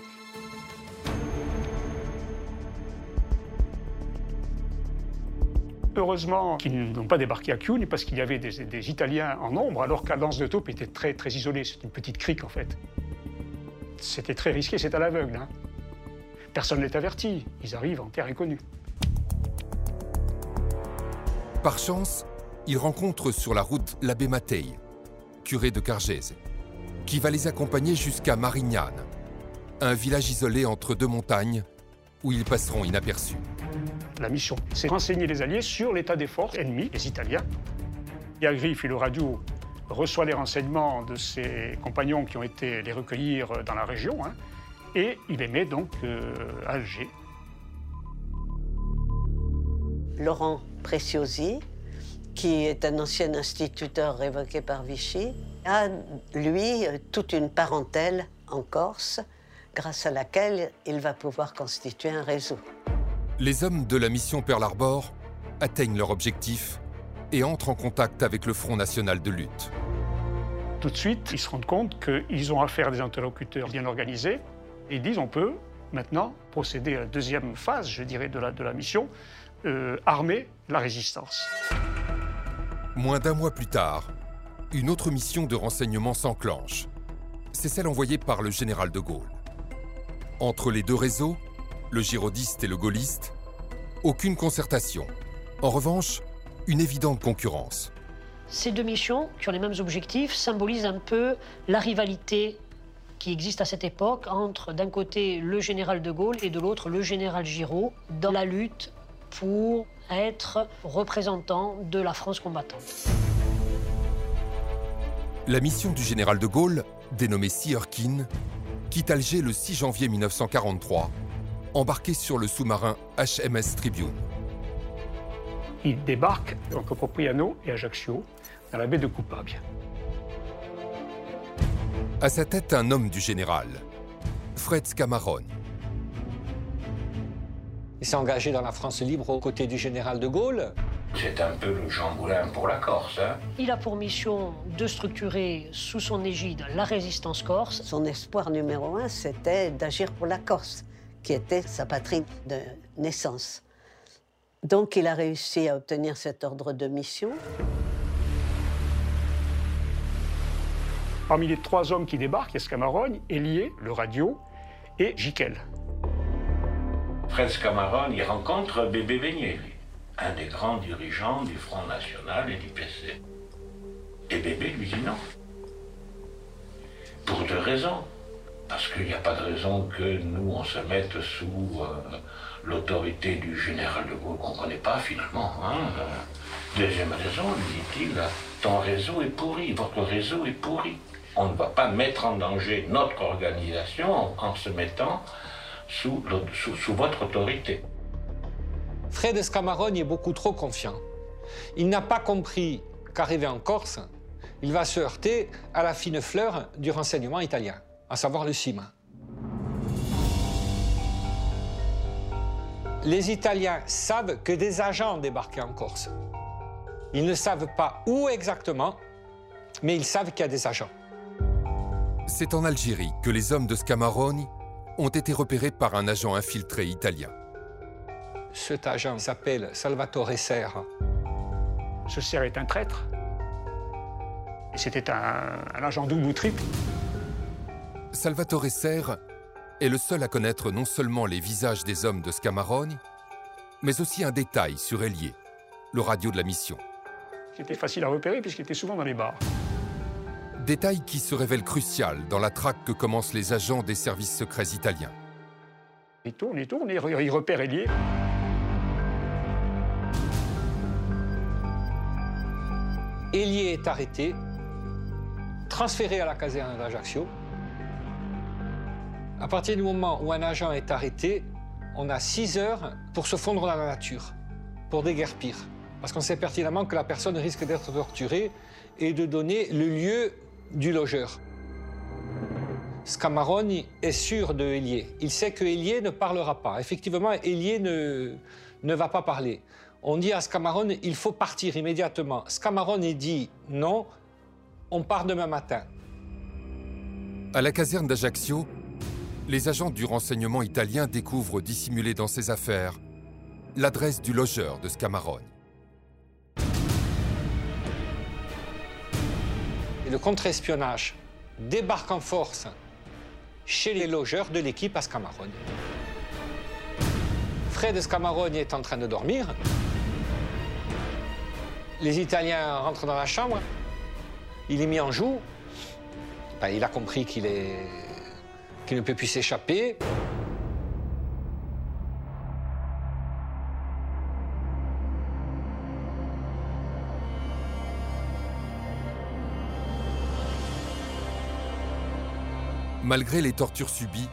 Heureusement qu'ils n'ont pas débarqué à Kyun parce qu'il y avait des, Italiens en nombre, alors qu'à l'anse de Taupe était très, très isolée. C'est une petite crique en fait. C'était très risqué, c'est à l'aveugle. Hein. Personne n'est averti. Ils arrivent en terre inconnue. Par chance, ils rencontrent sur la route l'abbé Mattei, curé de Cargèse, qui va les accompagner jusqu'à Marignane, un village isolé entre deux montagnes où ils passeront inaperçus. La mission, c'est renseigner les Alliés sur l'état des forces ennemies, les Italiens. Griffe et le radio reçoit les renseignements de ses compagnons qui ont été les recueillir dans la région, hein, et il émet donc euh, Alger. Laurent Preciosi, qui est un ancien instituteur révoqué par Vichy, a, lui, toute une parentèle en Corse, grâce à laquelle il va pouvoir constituer un réseau. Les hommes de la mission Pearl Harbor atteignent leur objectif et entrent en contact avec le Front national de lutte. Tout de suite, ils se rendent compte qu'ils ont affaire à des interlocuteurs bien organisés et ils disent on peut maintenant procéder à la deuxième phase, je dirais, de la, de la mission, euh, armer la résistance. Moins d'un mois plus tard, une autre mission de renseignement s'enclenche. C'est celle envoyée par le général de Gaulle. Entre les deux réseaux, le girodiste et le gaulliste, aucune concertation. En revanche, une évidente concurrence. Ces deux missions, qui ont les mêmes objectifs, symbolisent un peu la rivalité qui existe à cette époque entre, d'un côté, le général de Gaulle et de l'autre, le général Giraud, dans la lutte pour être représentant de la France combattante. La mission du général de Gaulle, dénommée Sea quitte Alger le 6 janvier 1943, embarqué sur le sous-marin HMS Tribune. Il débarque entre Propriano et Ajaccio, dans la baie de Coupabia. À sa tête, un homme du général, Fred Scamarone, il s'est engagé dans la France libre aux côtés du général de Gaulle. C'est un peu le Jean Moulin pour la Corse. Hein il a pour mission de structurer sous son égide la résistance corse. Son espoir numéro un, c'était d'agir pour la Corse, qui était sa patrie de naissance. Donc il a réussi à obtenir cet ordre de mission. Parmi les trois hommes qui débarquent, il y a Scamarogne, Elie, le radio, et Jiquel. Fred Camarone y rencontre Bébé Beignet, un des grands dirigeants du Front National et du PC. Et Bébé lui dit non. Pour deux raisons. Parce qu'il n'y a pas de raison que nous, on se mette sous euh, l'autorité du général de Gaulle qu'on ne connaît pas finalement. Hein. Deuxième raison, lui dit-il, ton réseau est pourri, votre réseau est pourri. On ne va pas mettre en danger notre organisation en se mettant sous, votre autorité. Fred Escamarone est beaucoup trop confiant. Il n'a pas compris qu'arrivé en Corse, il va se heurter à la fine fleur du renseignement italien, à savoir le CIMA. Les Italiens savent que des agents ont débarqué en Corse. Ils ne savent pas où exactement, mais ils savent qu'il y a des agents. C'est en Algérie que les hommes de Scamaroni ont été repérés par un agent infiltré italien. Cet agent s'appelle Salvatore Serra. Ce Serre est un traître. C'était un, un agent double ou triple. Salvatore Serre est le seul à connaître non seulement les visages des hommes de Scamaroni, mais aussi un détail sur Elie, le radio de la mission. C'était facile à repérer puisqu'il était souvent dans les bars. Détail qui se révèle crucial dans la traque que commencent les agents des services secrets italiens. Il tourne, il tourne, il re- il Elie est arrêté, transféré à la caserne d'Ajaccio. À partir du moment où un agent est arrêté, on a six heures pour se fondre dans la nature, pour déguerpir. Parce qu'on sait pertinemment que la personne risque d'être torturée et de donner le lieu du logeur. Scamaroni est sûr de Elie. Il sait que Elie ne parlera pas. Effectivement, Elie ne, ne va pas parler. On dit à Scamarone, il faut partir immédiatement. Scamarone dit non, on part demain matin. À la caserne d'Ajaccio, les agents du renseignement italien découvrent dissimulé dans ses affaires l'adresse du logeur de Scamarone. Et le contre-espionnage débarque en force chez les logeurs de l'équipe à Scamarone. Fred Scamarone est en train de dormir. Les Italiens rentrent dans la chambre. Il est mis en joue. Ben, il a compris qu'il ne peut plus s'échapper. Malgré les tortures subies,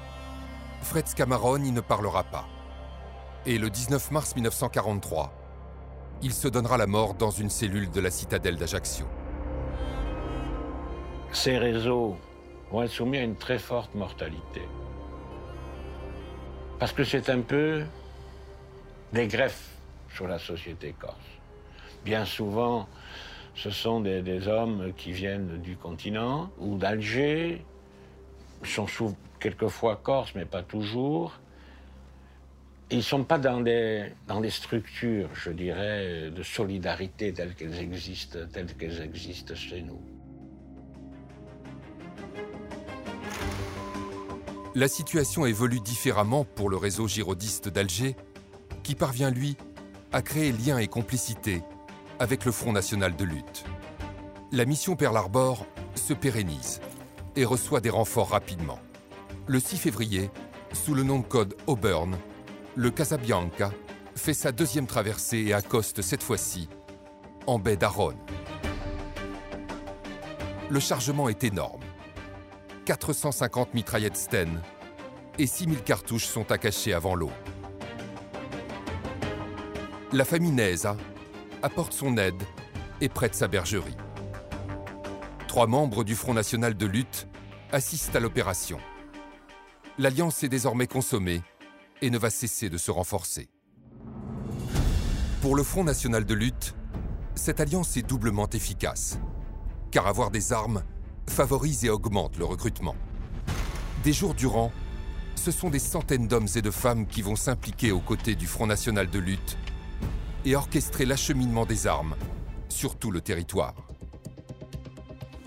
Fred Scamaroni ne parlera pas. Et le 19 mars 1943, il se donnera la mort dans une cellule de la citadelle d'Ajaccio. Ces réseaux vont être soumis à une très forte mortalité. Parce que c'est un peu des greffes sur la société corse. Bien souvent, ce sont des, hommes qui viennent du continent ou d'Alger, sont quelquefois corses, mais pas toujours. Ils ne sont pas dans des, dans des structures, je dirais, de solidarité telles qu'elles existent, telles qu'elles existent chez nous. La situation évolue différemment pour le réseau girodiste d'Alger, qui parvient, lui, à créer liens et complicité avec le Front national de lutte. La mission Pearl Harbor se pérennise et reçoit des renforts rapidement. Le 6 février, sous le nom de code Auburn, le Casabianca fait sa deuxième traversée et accoste cette fois-ci en baie d'Aron. Le chargement est énorme. 450 mitraillettes Sten et 6000 cartouches sont à cacher avant l'eau. La famille Neza apporte son aide et prête sa bergerie. Trois membres du Front national de lutte assistent à l'opération. L'alliance est désormais consommée et ne va cesser de se renforcer. Pour le Front national de lutte, cette alliance est doublement efficace, car avoir des armes favorise et augmente le recrutement. Des jours durant, ce sont des centaines d'hommes et de femmes qui vont s'impliquer aux côtés du Front national de lutte et orchestrer l'acheminement des armes sur tout le territoire.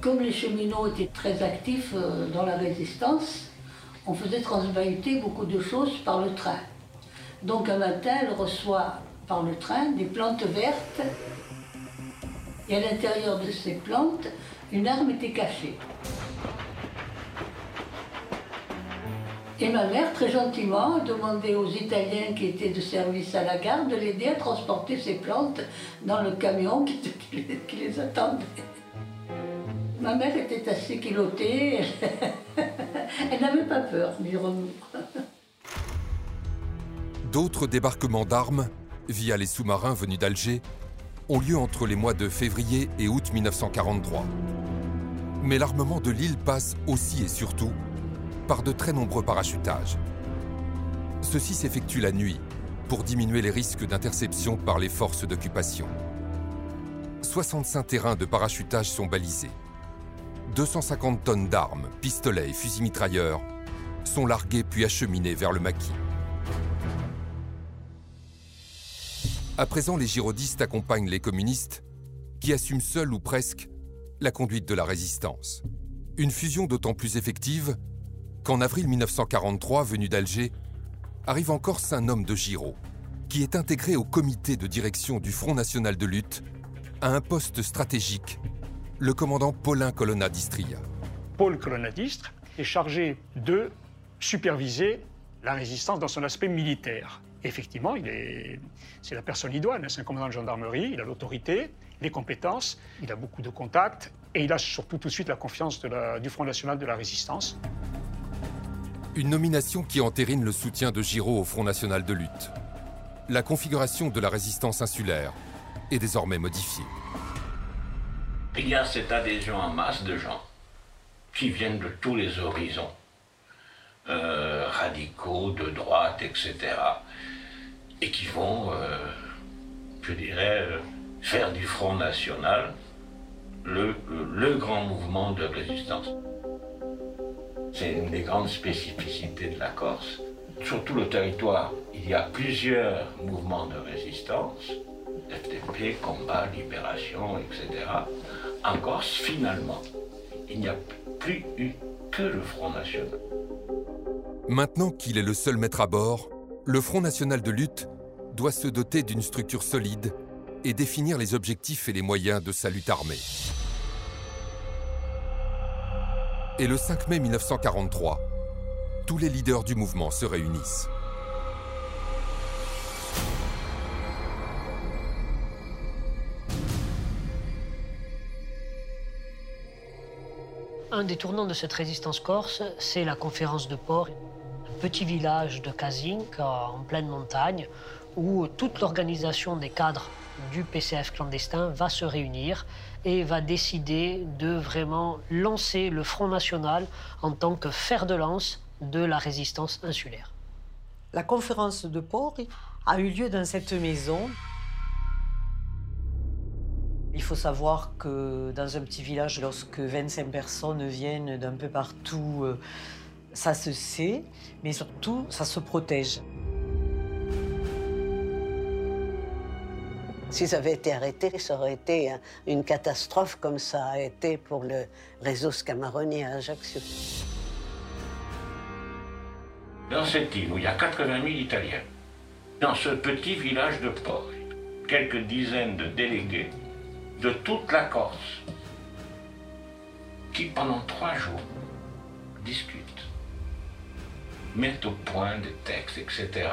Comme les cheminots étaient très actifs euh, dans la résistance, on faisait transvahuter beaucoup de choses par le train. Donc un matin, elle reçoit par le train des plantes vertes et à l'intérieur de ces plantes, une arme était cachée. Et ma mère, très gentiment, a demandé aux Italiens qui étaient de service à la gare de l'aider à transporter ces plantes dans le camion qui, les attendait. Ma mère était assez kilottée. Elle n'avait pas peur du remous. D'autres débarquements d'armes, via les sous-marins venus d'Alger, ont lieu entre les mois de février et août 1943. Mais l'armement de l'île passe aussi et surtout par de très nombreux parachutages. Ceci s'effectue la nuit pour diminuer les risques d'interception par les forces d'occupation. 65 terrains de parachutage sont balisés. 250 tonnes d'armes, pistolets et fusils mitrailleurs sont largués puis acheminés vers le maquis. À présent, les girodistes accompagnent les communistes qui assument seuls ou presque la conduite de la résistance. Une fusion d'autant plus effective qu'en avril 1943, venu d'Alger, arrive en Corse un homme de Giraud, qui est intégré au comité de direction du Front National de Lutte à un poste stratégique, le commandant Paulin Colonna d'Istria. Paul Colonna d'Istre est chargé de superviser la résistance dans son aspect militaire. Effectivement, c'est la personne idoine, c'est un commandant de gendarmerie, il a l'autorité, les compétences, il a beaucoup de contacts et il a surtout tout de suite la confiance du Front National de la Résistance. Une nomination qui entérine le soutien de Giraud au Front National de lutte. La configuration de la résistance insulaire est désormais modifiée. Il y a cette adhésion en masse de gens qui viennent de tous les horizons, euh, radicaux, de droite, etc., et qui vont, euh, je dirais, euh, faire du Front National le, le grand mouvement de résistance. C'est une des grandes spécificités de la Corse. Sur tout le territoire, il y a plusieurs mouvements de résistance, FTP, combat, libération, etc. En Corse, finalement, il n'y a plus eu que le Front National. Maintenant qu'il est le seul maître à bord, le Front National de lutte doit se doter d'une structure solide et définir les objectifs et les moyens de sa lutte armée. Et le 5 mai 1943, tous les leaders du mouvement se réunissent. Un des tournants de cette résistance corse, c'est la conférence de port, un petit village de Kazink en pleine montagne, où toute l'organisation des cadres du PCF clandestin va se réunir et va décider de vraiment lancer le Front National en tant que fer de lance de la résistance insulaire. La conférence de port a eu lieu dans cette maison. Il faut savoir que dans un petit village, lorsque 25 personnes viennent d'un peu partout, euh, ça se sait, mais surtout, ça se protège. S'ils avaient été arrêtés, ça aurait été une catastrophe comme ça a été pour le réseau Scamaroni à Ajaccio. Dans cette île où il y a 80 000 Italiens, dans ce petit village de port, quelques dizaines de délégués de toute la Corse qui, pendant trois jours, discutent, mettent au point des textes, etc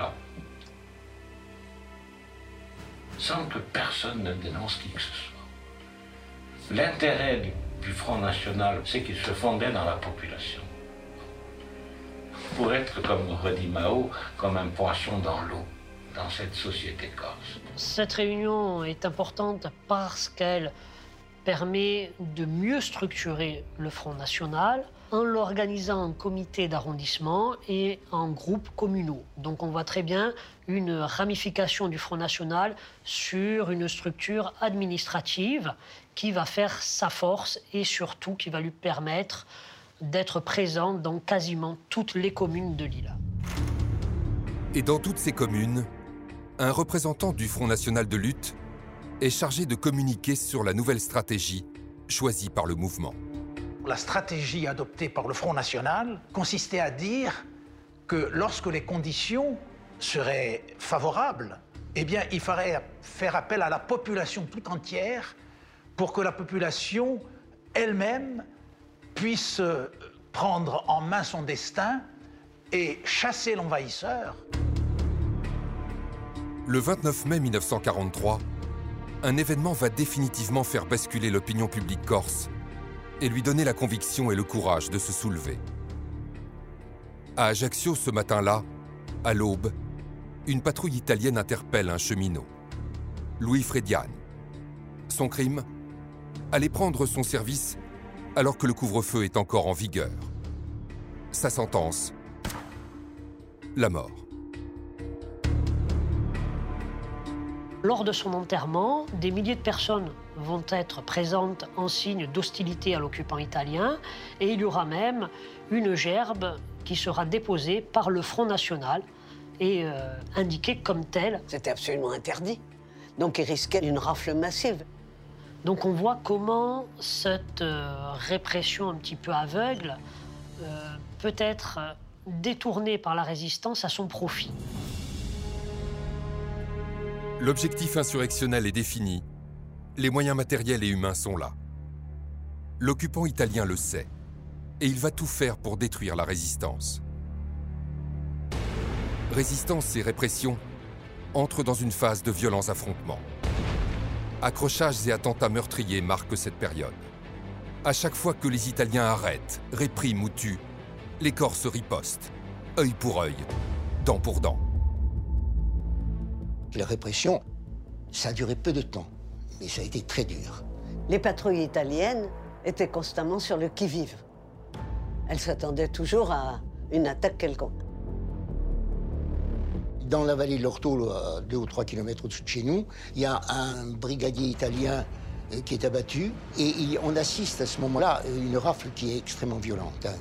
sans que personne ne dénonce qui que ce soit. L'intérêt du, Front National, c'est qu'il se fondait dans la population. Pour être, comme redit Mao, comme un poisson dans l'eau dans cette société corse. Cette réunion est importante parce qu'elle permet de mieux structurer le Front National, en l'organisant en comité d'arrondissement et en groupes communaux. Donc on voit très bien une ramification du Front National sur une structure administrative qui va faire sa force et surtout qui va lui permettre d'être présent dans quasiment toutes les communes de l'île. Et dans toutes ces communes, un représentant du Front National de lutte est chargé de communiquer sur la nouvelle stratégie choisie par le mouvement la stratégie adoptée par le Front National consistait à dire que lorsque les conditions seraient favorables, eh bien, il faudrait faire appel à la population tout entière pour que la population elle-même puisse prendre en main son destin et chasser l'envahisseur. Le 29 mai 1943, un événement va définitivement faire basculer l'opinion publique corse et lui donner la conviction et le courage de se soulever. À Ajaccio ce matin-là, à l'aube, une patrouille italienne interpelle un cheminot, Louis Frediani. Son crime? Aller prendre son service alors que le couvre-feu est encore en vigueur. Sa sentence? La mort. Lors de son enterrement, des milliers de personnes vont être présentes en signe d'hostilité à l'occupant italien et il y aura même une gerbe qui sera déposée par le Front National et euh, indiquée comme telle. C'était absolument interdit. Donc il risquait une rafle massive. Donc on voit comment cette euh, répression un petit peu aveugle euh, peut être détournée par la résistance à son profit. L'objectif insurrectionnel est défini. Les moyens matériels et humains sont là. L'occupant italien le sait et il va tout faire pour détruire la résistance. Résistance et répression entrent dans une phase de violents affrontements. Accrochages et attentats meurtriers marquent cette période. À chaque fois que les Italiens arrêtent, répriment ou tuent, les Corses ripostent, œil pour œil, dent pour dent. La répression, ça a duré peu de temps, mais ça a été très dur. Les patrouilles italiennes étaient constamment sur le qui-vive. Elles s'attendaient toujours à une attaque quelconque. Dans la vallée de l'Orto, à 2 ou 3 kilomètres au-dessus de chez nous, il y a un brigadier italien euh, qui est abattu et on assiste à ce moment-là à une rafle qui est extrêmement violente. Hein.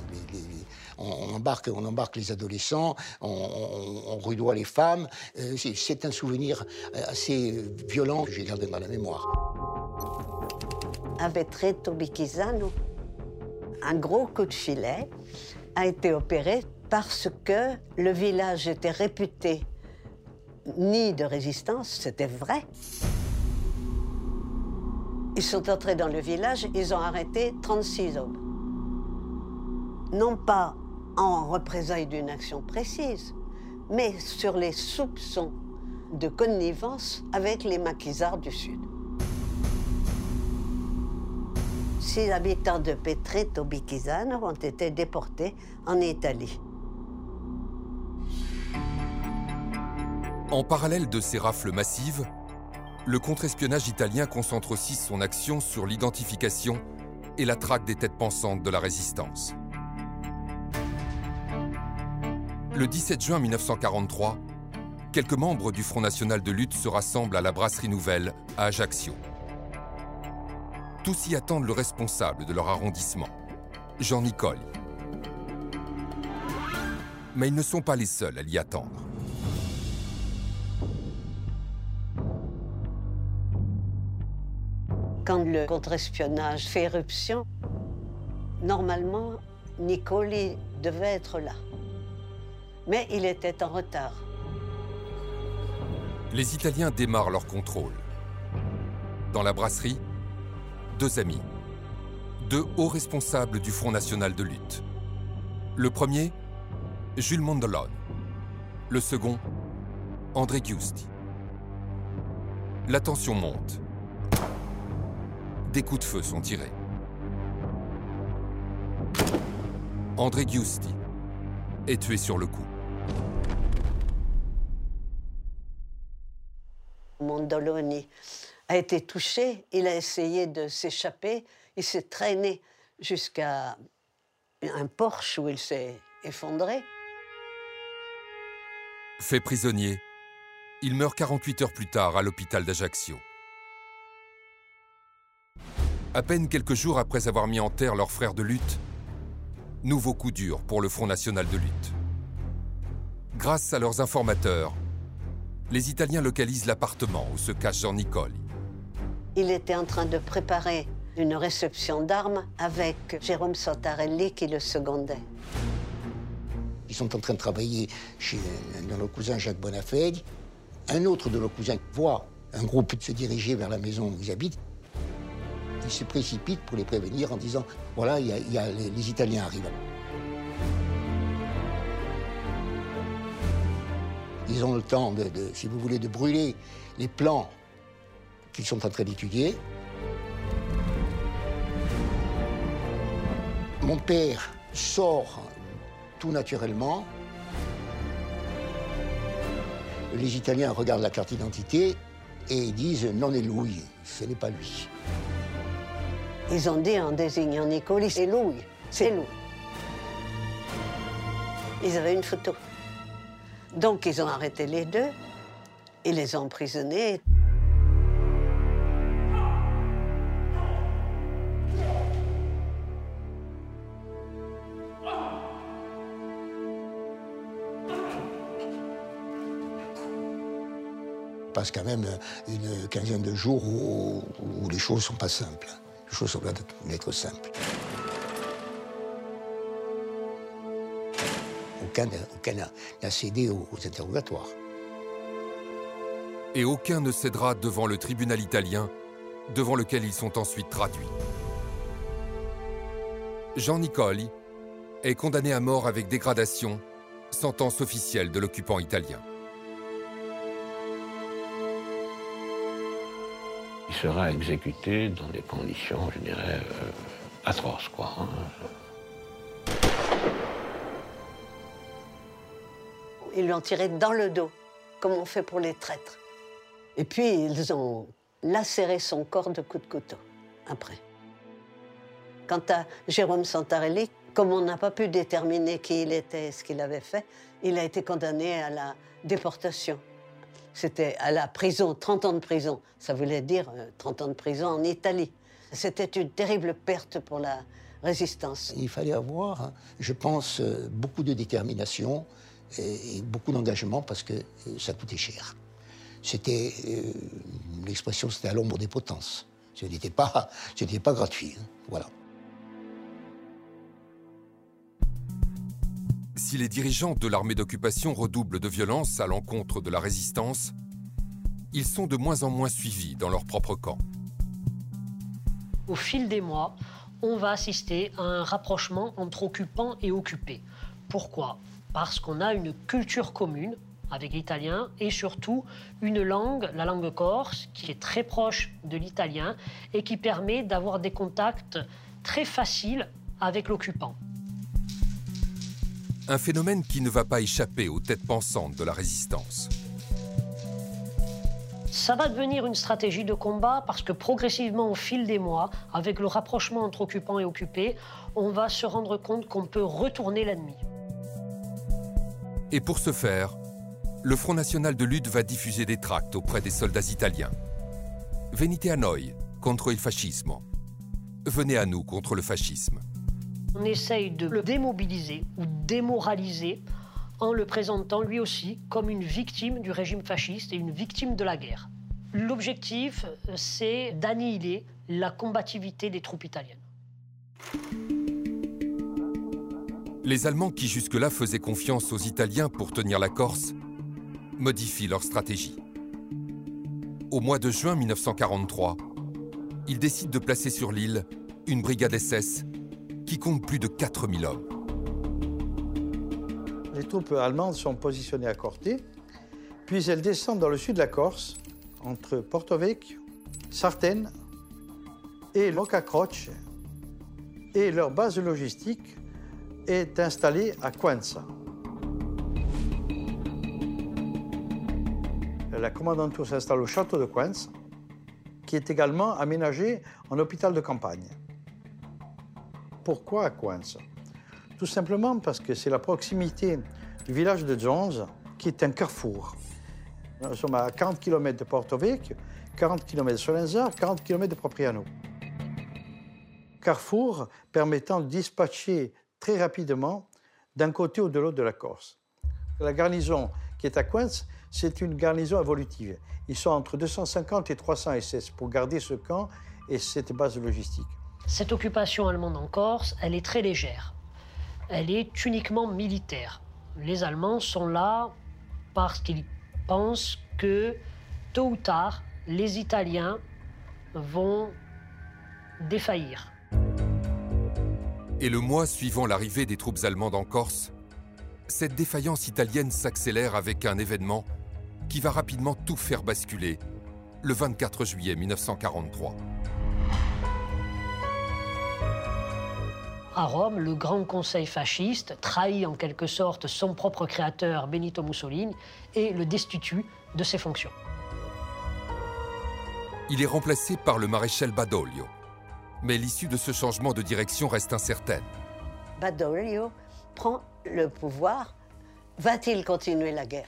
On, embarque, on embarque les adolescents, on, rudoie les femmes. Euh, c'est un souvenir euh, assez violent que j'ai gardé dans la mémoire. Avec Reto Bichisano, un gros coup de filet a été opéré parce que le village était réputé ni de résistance, c'était vrai. Ils sont entrés dans le village, ils ont arrêté 36 hommes. Non pas en représailles d'une action précise, mais sur les soupçons de connivence avec les maquisards du Sud. Six habitants de Petreto Bichisano ont été déportés en Italie. En parallèle de ces rafles massives, le contre-espionnage italien concentre aussi son action sur l'identification et la traque des têtes pensantes de la résistance. Le 17 juin 1943, quelques membres du Front national de lutte se rassemblent à la Brasserie Nouvelle à Ajaccio. Tous y attendent le responsable de leur arrondissement, Jean Nicole. Mais ils ne sont pas les seuls à l'y attendre. quand le contre-espionnage fait éruption, normalement, Nicoli devait être là. Mais il était en retard. Les Italiens démarrent leur contrôle. Dans la brasserie, deux amis, deux hauts responsables du Front national de lutte. Le premier, Jules Mondolone. Le second, André Giusti. La tension monte des coups de feu sont tirés. André Giusti est tué sur le coup. Mondoloni a été touché, il a essayé de s'échapper, il s'est traîné jusqu'à un porche où il s'est effondré. Fait prisonnier, il meurt 48 heures plus tard à l'hôpital d'Ajaccio. À peine quelques jours après avoir mis en terre leurs frères de lutte, nouveau coup dur pour le Front national de lutte. Grâce à leurs informateurs, les Italiens localisent l'appartement où se cache Jean-Nicole. Il était en train de préparer une réception d'armes avec Jérôme Santarelli qui le secondait. Ils sont en train de travailler chez nos cousin Jacques Bonafé. Un autre de nos cousins voit un groupe se diriger vers la maison où ils habitent il se précipite pour les prévenir en disant voilà, il y a, les, Italiens arrivent. Ils ont le temps, de, si vous voulez, de brûler les plans qu'ils sont en train d'étudier. Mon père sort tout naturellement. Les Italiens regardent la carte d'identité et disent non et Louis, ce n'est pas lui. Ils ont dit en désignant Nicoli, c'est Louis, c'est Louis. Ils avaient une photo. Donc ils ont arrêté les deux et les ont emprisonnés. passe quand même une quinzaine de jours où, les choses sont pas simples. Les choses sont loin d'être simples. Aucun n'a cédé aux interrogatoires. Et aucun ne cédera devant le tribunal italien, devant lequel ils sont ensuite traduits. Jean Nicoli est condamné à mort avec dégradation, sentence officielle de l'occupant italien. Il sera exécuté dans des conditions, je dirais, euh, atroces, quoi. Hein. Ils lui ont tiré dans le dos, comme on fait pour les traîtres. Et puis, ils ont lacéré son corps de coups de couteau, après. Quant à Jérôme Santarelli, comme on n'a pas pu déterminer qui il était et ce qu'il avait fait, il a été condamné à la déportation. C'était à la prison, 30 ans de prison. Ça voulait dire 30 euh, ans de prison en Italie. C'était une terrible perte pour la résistance. Il fallait avoir, je pense, euh, beaucoup de détermination et beaucoup d'engagement parce que euh, ça coûtait cher. C'était, l'expression, c'était à l'ombre des potences. Ce n'était pas, pas gratuit. Hein, voilà. Si les dirigeants de l'armée d'occupation redoublent de violence à l'encontre de la résistance, ils sont de moins en moins suivis dans leur propre camp. Au fil des mois, on va assister à un rapprochement entre occupants et occupés. Pourquoi? Parce qu'on a une culture commune avec l'italien et surtout une langue, la langue corse, qui est très proche de l'italien et qui permet d'avoir des contacts très faciles avec l'occupant. Un phénomène qui ne va pas échapper aux têtes pensantes de la résistance. Ça va devenir une stratégie de combat parce que progressivement, au fil des mois, avec le rapprochement entre occupants et occupés, on va se rendre compte qu'on peut retourner l'ennemi. Et pour ce faire, le Front National de lutte va diffuser des tracts auprès des soldats italiens. Venite a noi contre il fascismo. Venez à nous contre le fascisme. On essaye de le démobiliser ou démoraliser en le présentant lui aussi comme une victime du régime fasciste et une victime de la guerre. L'objectif, c'est d'annihiler la combativité des troupes italiennes. Les Allemands qui jusque-là faisaient confiance aux Italiens pour tenir la Corse modifient leur stratégie. Au mois de juin 1943, ils décident de placer sur l'île une brigade SS qui compte plus de 4000 hommes. Les troupes allemandes sont positionnées à Corté, puis elles descendent dans le sud de la Corse, entre Porto Vecchio, Sartène et Croce, et leur base logistique est installée à Coenza. La commandanture s'installe au château de Coenza, qui est également aménagé en hôpital de campagne. Pourquoi Coenza Tout simplement parce que c'est la proximité du village de Jones qui est un carrefour. Nous sommes à 40 km de Porto Vecchio, 40 km de Solenza, 40 km de Propriano. Carrefour permettant de dispatcher très rapidement d'un côté ou de l'autre de la Corse. La garnison qui est à Coenza, c'est une garnison évolutive. Ils sont entre 250 et 300 SS pour garder ce camp et cette base logistique. Cette occupation allemande en Corse, elle est très légère. Elle est uniquement militaire. Les Allemands sont là parce qu'ils pensent que tôt ou tard, les Italiens vont défaillir. Et le mois suivant l'arrivée des troupes allemandes en Corse, cette défaillance italienne s'accélère avec un événement qui va rapidement tout faire basculer le 24 juillet 1943. à Rome, le Grand Conseil fasciste trahit en quelque sorte son propre créateur, Benito Mussolini, et le destitue de ses fonctions. Il est remplacé par le maréchal Badoglio. Mais l'issue de ce changement de direction reste incertaine. Badoglio prend le pouvoir. Va-t-il continuer la guerre?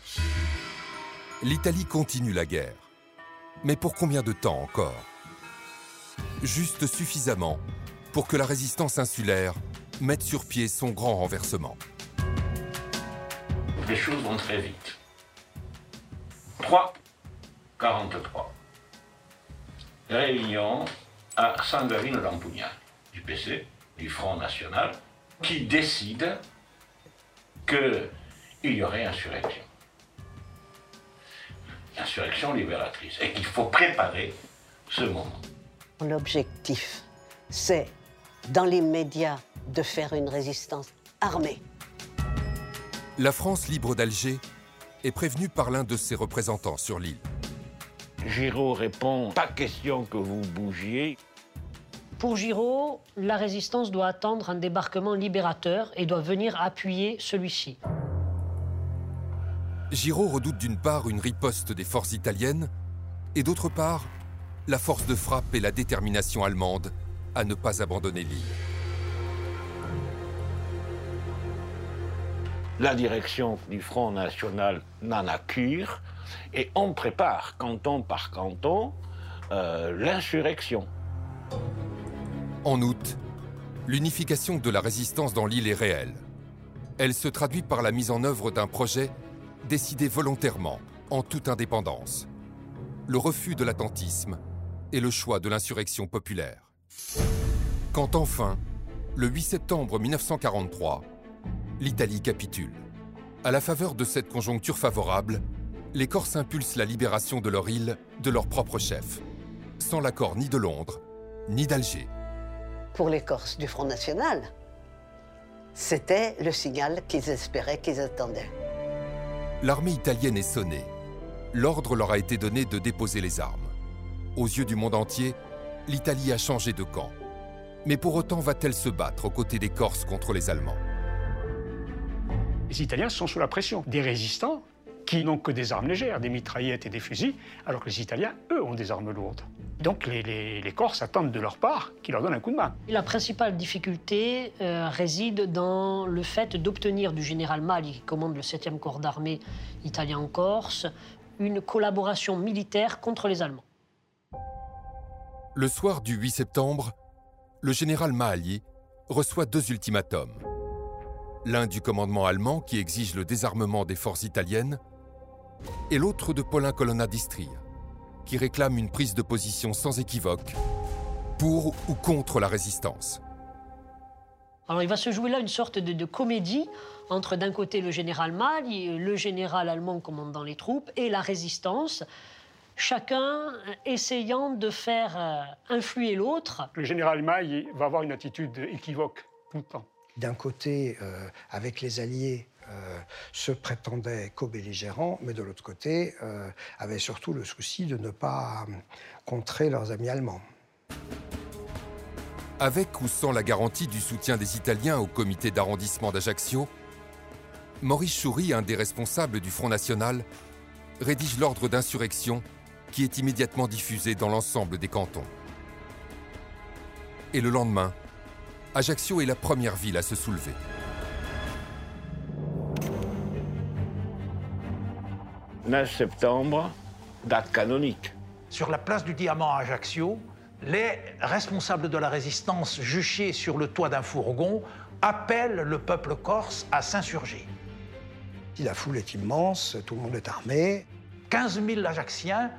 L'Italie continue la guerre. Mais pour combien de temps encore? Juste suffisamment pour que la résistance insulaire mette sur pied son grand renversement. Les choses vont très vite. 3, 43. Réunion à San Gavino d'Ampugna, du PC, du Front National, qui décide qu'il y aurait insurrection. Insurrection libératrice. Et qu'il faut préparer ce moment. L'objectif, c'est, dans les médias, de faire une résistance armée. La France libre d'Alger est prévenue par l'un de ses représentants sur l'île. Giraud répond Pas question que vous bougiez. Pour Giraud, la résistance doit attendre un débarquement libérateur et doit venir appuyer celui-ci. Giraud redoute d'une part une riposte des forces italiennes et d'autre part la force de frappe et la détermination allemande à ne pas abandonner l'île. La direction du Front National n'en a cure et on prépare, canton par canton, euh, l'insurrection. En août, l'unification de la résistance dans l'île est réelle. Elle se traduit par la mise en œuvre d'un projet décidé volontairement, en toute indépendance. Le refus de l'attentisme et le choix de l'insurrection populaire. Quand enfin, le 8 septembre 1943, l'Italie capitule. À la faveur de cette conjoncture favorable, les Corses impulsent la libération de leur île de leur propre chef, sans l'accord ni de Londres, ni d'Alger. Pour les Corses du Front National, c'était le signal qu'ils espéraient, qu'ils attendaient. L'armée italienne est sonnée. L'ordre leur a été donné de déposer les armes. Aux yeux du monde entier, l'Italie a changé de camp. Mais pour autant va-t-elle se battre aux côtés des Corses contre les Allemands? Les Italiens sont sous la pression des résistants qui n'ont que des armes légères, des mitraillettes et des fusils, alors que les Italiens, eux, ont des armes lourdes. Donc les, les, les Corses attendent de leur part qu'ils leur donnent un coup de main. La principale difficulté euh, réside dans le fait d'obtenir du général Mali, qui commande le 7e corps d'armée italien en Corse, une collaboration militaire contre les Allemands. Le soir du 8 septembre, le général Mahalli reçoit deux ultimatums. L'un du commandement allemand qui exige le désarmement des forces italiennes et l'autre de Paulin Colonna d'Istria qui réclame une prise de position sans équivoque pour ou contre la résistance. Alors il va se jouer là une sorte de, de comédie entre d'un côté le général Mali, le général allemand commandant les troupes et la résistance, chacun essayant de faire euh, influer l'autre. Le général Maille va avoir une attitude équivoque tout le temps. D'un côté, euh, avec les Alliés, euh, se prétendait co-belligérants, mais de l'autre côté, euh, avait surtout le souci de ne pas euh, contrer leurs amis allemands. Avec ou sans la garantie du soutien des Italiens au comité d'arrondissement d'Ajaccio, Maurice Choury, un des responsables du Front National, rédige l'ordre d'insurrection qui est immédiatement diffusé dans l'ensemble des cantons. Et le lendemain, Ajaccio est la première ville à se soulever. « 9 septembre, date canonique. Sur la place du Diamant à Ajaccio, les responsables de la résistance juchés sur le toit d'un fourgon appellent le peuple corse à s'insurger. La foule est immense, tout le monde est armé. 15 000 Ajacciens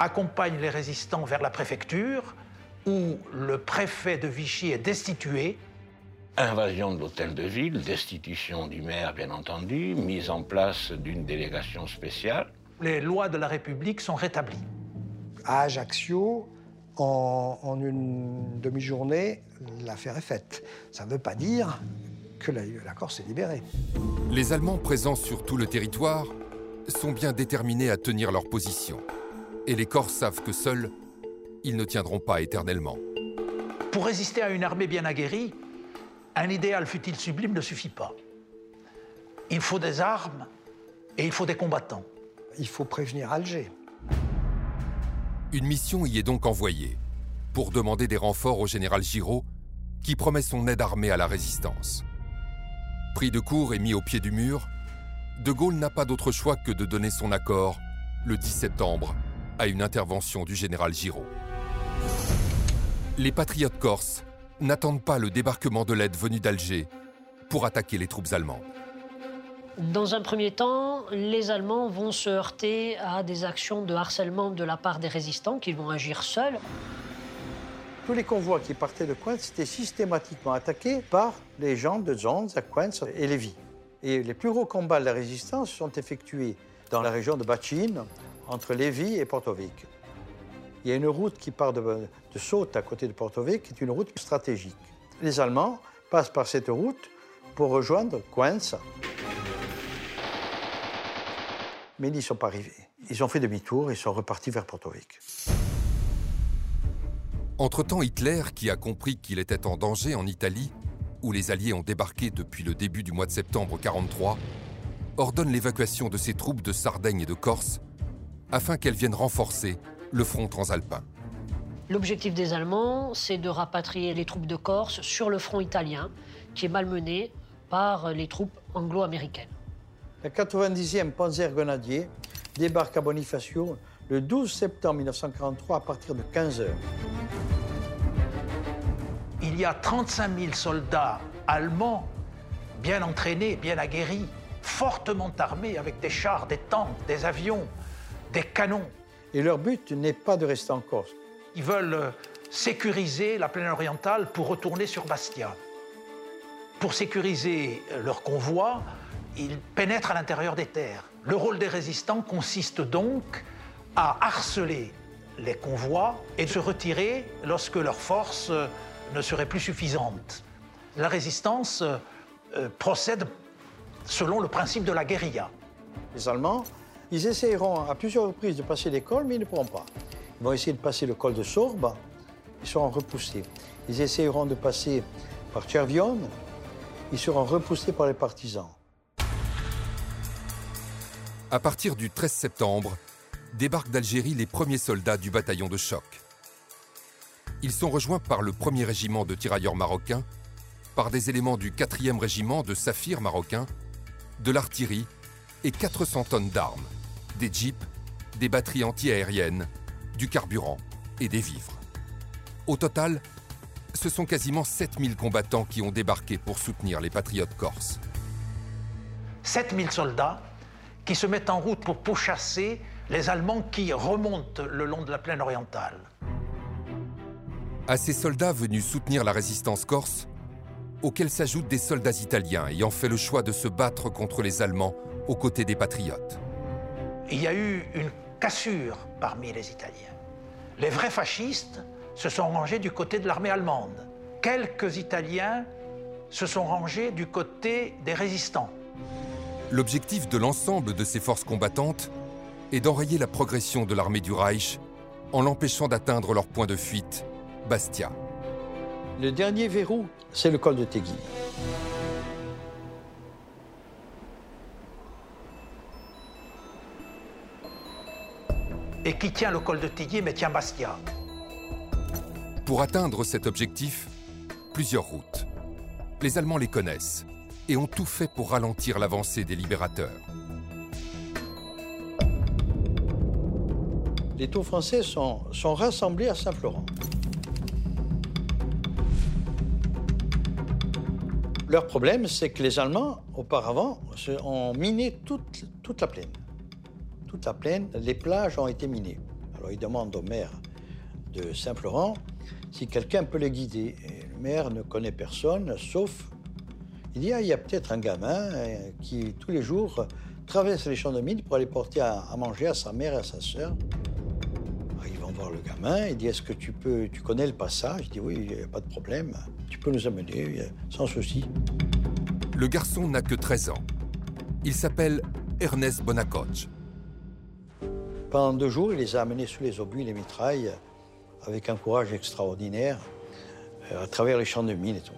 accompagnent les résistants vers la préfecture, où le préfet de Vichy est destitué. Invasion de l'hôtel de ville, destitution du maire, bien entendu, mise en place d'une délégation spéciale. Les lois de la République sont rétablies. À Ajaccio, en, en une demi-journée, l'affaire est faite. Ça ne veut pas dire que la, la Corse est libérée. Les Allemands présents sur tout le territoire sont bien déterminés à tenir leur position. Et les Corses savent que seuls, ils ne tiendront pas éternellement. Pour résister à une armée bien aguerrie, un idéal fut-il sublime ne suffit pas. Il faut des armes et il faut des combattants. Il faut prévenir Alger. Une mission y est donc envoyée pour demander des renforts au général Giraud, qui promet son aide armée à la résistance. Pris de court et mis au pied du mur, De Gaulle n'a pas d'autre choix que de donner son accord, le 10 septembre, à une intervention du général Giraud. Les patriotes corses n'attendent pas le débarquement de l'aide venue d'Alger pour attaquer les troupes allemandes. Dans un premier temps, les Allemands vont se heurter à des actions de harcèlement de la part des résistants qui vont agir seuls. Tous les convois qui partaient de Cointz étaient systématiquement attaqués par les gens de Zons, à Cointz et Lévis. Et les plus gros combats de la résistance sont effectués dans la région de Bachin, entre Lévis et Portovic. Il y a une route qui part de, de Saute à côté de Portovic, qui est une route stratégique. Les Allemands passent par cette route pour rejoindre Cointz. Mais ils n'y sont pas arrivés. Ils ont fait demi-tour et sont repartis vers Portovic. Entre-temps, Hitler, qui a compris qu'il était en danger en Italie, où les Alliés ont débarqué depuis le début du mois de septembre 1943, ordonne l'évacuation de ses troupes de Sardaigne et de Corse afin qu'elles viennent renforcer le front transalpin. L'objectif des Allemands, c'est de rapatrier les troupes de Corse sur le front italien, qui est malmené par les troupes anglo-américaines. Le 90e Panzer Grenadier débarque à Bonifacio le 12 septembre 1943 à partir de 15 heures. Il y a 35 000 soldats allemands, bien entraînés, bien aguerris, fortement armés avec des chars, des tanks, des avions, des canons. Et leur but n'est pas de rester en Corse. Ils veulent sécuriser la plaine orientale pour retourner sur Bastia. Pour sécuriser euh, leur convoi, ils pénètrent à l'intérieur des terres. Le rôle des résistants consiste donc à harceler les convois et de se retirer lorsque leurs forces euh, ne seraient plus suffisantes. La résistance euh, procède selon le principe de la guérilla. Les Allemands, ils essayeront à plusieurs reprises de passer l'école, mais ils ne pourront pas. Ils vont essayer de passer le col de Sorbe, ils seront repoussés. Ils essayeront de passer par Chervion, ils seront repoussés par les partisans. À partir du 13 septembre, débarquent d'Algérie les premiers soldats du bataillon de choc. Ils sont rejoints par le 1er régiment de tirailleurs marocains, par des éléments du 4e régiment de Saphir marocain, de l'artillerie et 400 tonnes d'armes, des jeeps, des batteries anti-aériennes, du carburant et des vivres. Au total, ce sont quasiment 7000 combattants qui ont débarqué pour soutenir les patriotes corses. 7000 soldats qui se mettent en route pour pourchasser les Allemands qui remontent le long de la plaine orientale. À ces soldats venus soutenir la résistance corse, auxquels s'ajoutent des soldats italiens ayant fait le choix de se battre contre les Allemands aux côtés des patriotes. Il y a eu une cassure parmi les Italiens. Les vrais fascistes se sont rangés du côté de l'armée allemande. Quelques Italiens se sont rangés du côté des résistants. L'objectif de l'ensemble de ces forces combattantes est d'enrayer la progression de l'armée du Reich en l'empêchant d'atteindre leur point de fuite, Bastia. Le dernier verrou, c'est le col de Tegui. Et qui tient le col de Tigui, mais tient Bastia. Pour atteindre cet objectif, plusieurs routes. Les Allemands les connaissent et ont tout fait pour ralentir l'avancée des libérateurs. Les troupes françaises sont, rassemblées à Saint-Florent. Leur problème, c'est que les Allemands, auparavant, ont miné toute, toute la plaine. Toute la plaine, les plages ont été minées. Alors ils demandent au maire de Saint-Florent si quelqu'un peut les guider. Et le maire ne connaît personne, sauf, il dit, ah, il y a peut-être un gamin euh, qui, tous les jours, traverse les champs de mine pour aller porter à, à manger à sa mère et à sa sœur. Alors, Ils vont voir le gamin, il dit, est-ce que tu peux, tu connais le passage? Il dit, oui, il n'y a pas de problème, tu peux nous amener, sans souci. Le garçon n'a que 13 ans. Il s'appelle Ernest Bonacoche. Pendant deux jours, il les a amenés sous les obus, les mitrailles, avec un courage extraordinaire, euh, à travers les champs de mine et tout.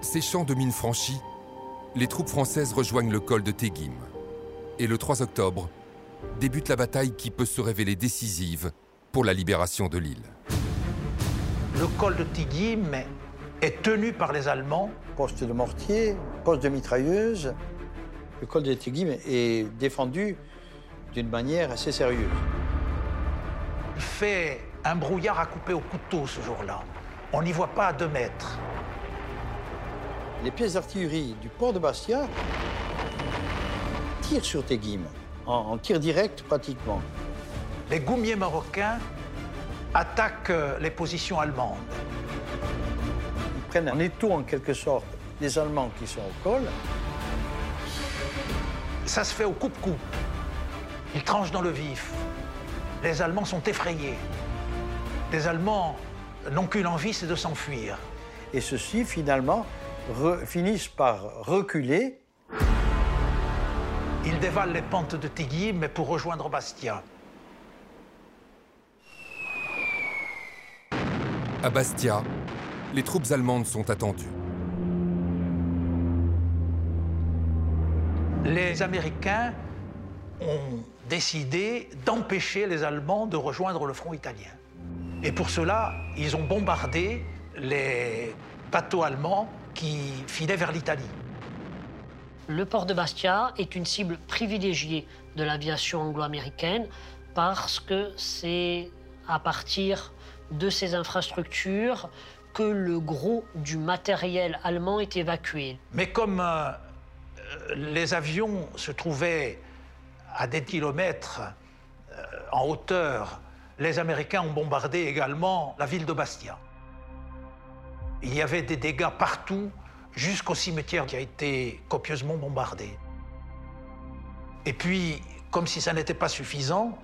Ces champs de mines franchis, les troupes françaises rejoignent le col de Teguim. Et le 3 octobre, débute la bataille qui peut se révéler décisive pour la libération de l'île. Le col de Tigui est tenu par les Allemands. Poste de mortier, poste de mitrailleuse. Le col de Tegui est défendu d'une manière assez sérieuse. Il fait un brouillard à couper au couteau ce jour-là. On n'y voit pas à deux mètres. les pièces d'artillerie du port de Bastia tirent sur Teguim, en, en tir direct pratiquement. Les goumiers marocains attaquent euh, les positions allemandes. Ils prennent en étau en quelque sorte les Allemands qui sont au col. Ça se fait au coupe-coupe. Ils tranchent dans le vif. Les Allemands sont effrayés. Les Allemands n'ont qu'une envie, c'est de s'enfuir. Et ceux-ci, finalement, re- finissent par reculer. Ils dévalent les pentes de Tigui, mais pour rejoindre Bastia. À Bastia, les troupes allemandes sont attendues. Les Américains ont décidé d'empêcher les Allemands de rejoindre le front italien. Et pour cela, ils ont bombardé les bateaux allemands qui filaient vers l'Italie. Le port de Bastia est une cible privilégiée de l'aviation anglo-américaine parce que c'est à partir de ces infrastructures que le gros du matériel allemand est évacué. Mais comme euh, les avions se trouvaient à des kilomètres euh, en hauteur, les Américains ont bombardé également la ville de Bastia. Il y avait des dégâts partout, jusqu'au cimetière qui a été copieusement bombardé. Et puis, comme si ça n'était pas suffisant,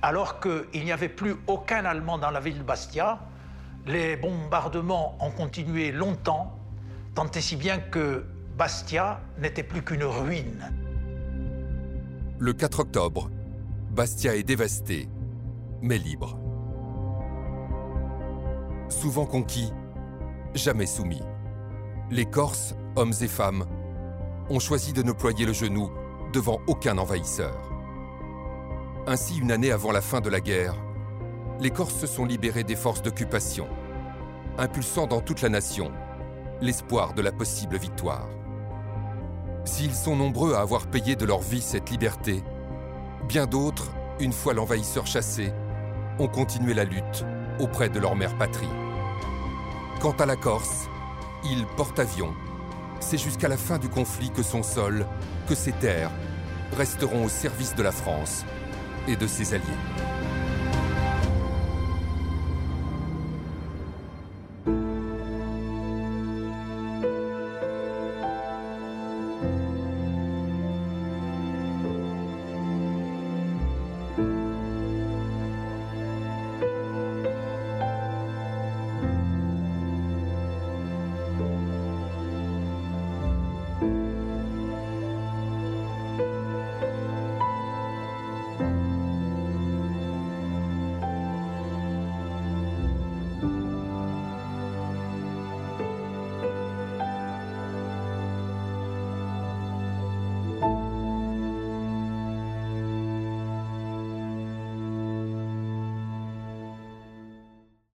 alors qu'il n'y avait plus aucun Allemand dans la ville de Bastia, les bombardements ont continué longtemps, tant et si bien que Bastia n'était plus qu'une ruine. Le 4 octobre, Bastia est dévasté, mais libre. Souvent conquis, jamais soumis. Les Corses, hommes et femmes, ont choisi de ne ployer le genou devant aucun envahisseur. Ainsi, une année avant la fin de la guerre, les Corses se sont libérés des forces d'occupation, impulsant dans toute la nation l'espoir de la possible victoire. S'ils sont nombreux à avoir payé de leur vie cette liberté, bien d'autres, une fois l'envahisseur chassé, ont continué la lutte auprès de leur mère patrie. Quant à la Corse, île porte-avions, c'est jusqu'à la fin du conflit que son sol, que ses terres, resteront au service de la France et de ses alliés.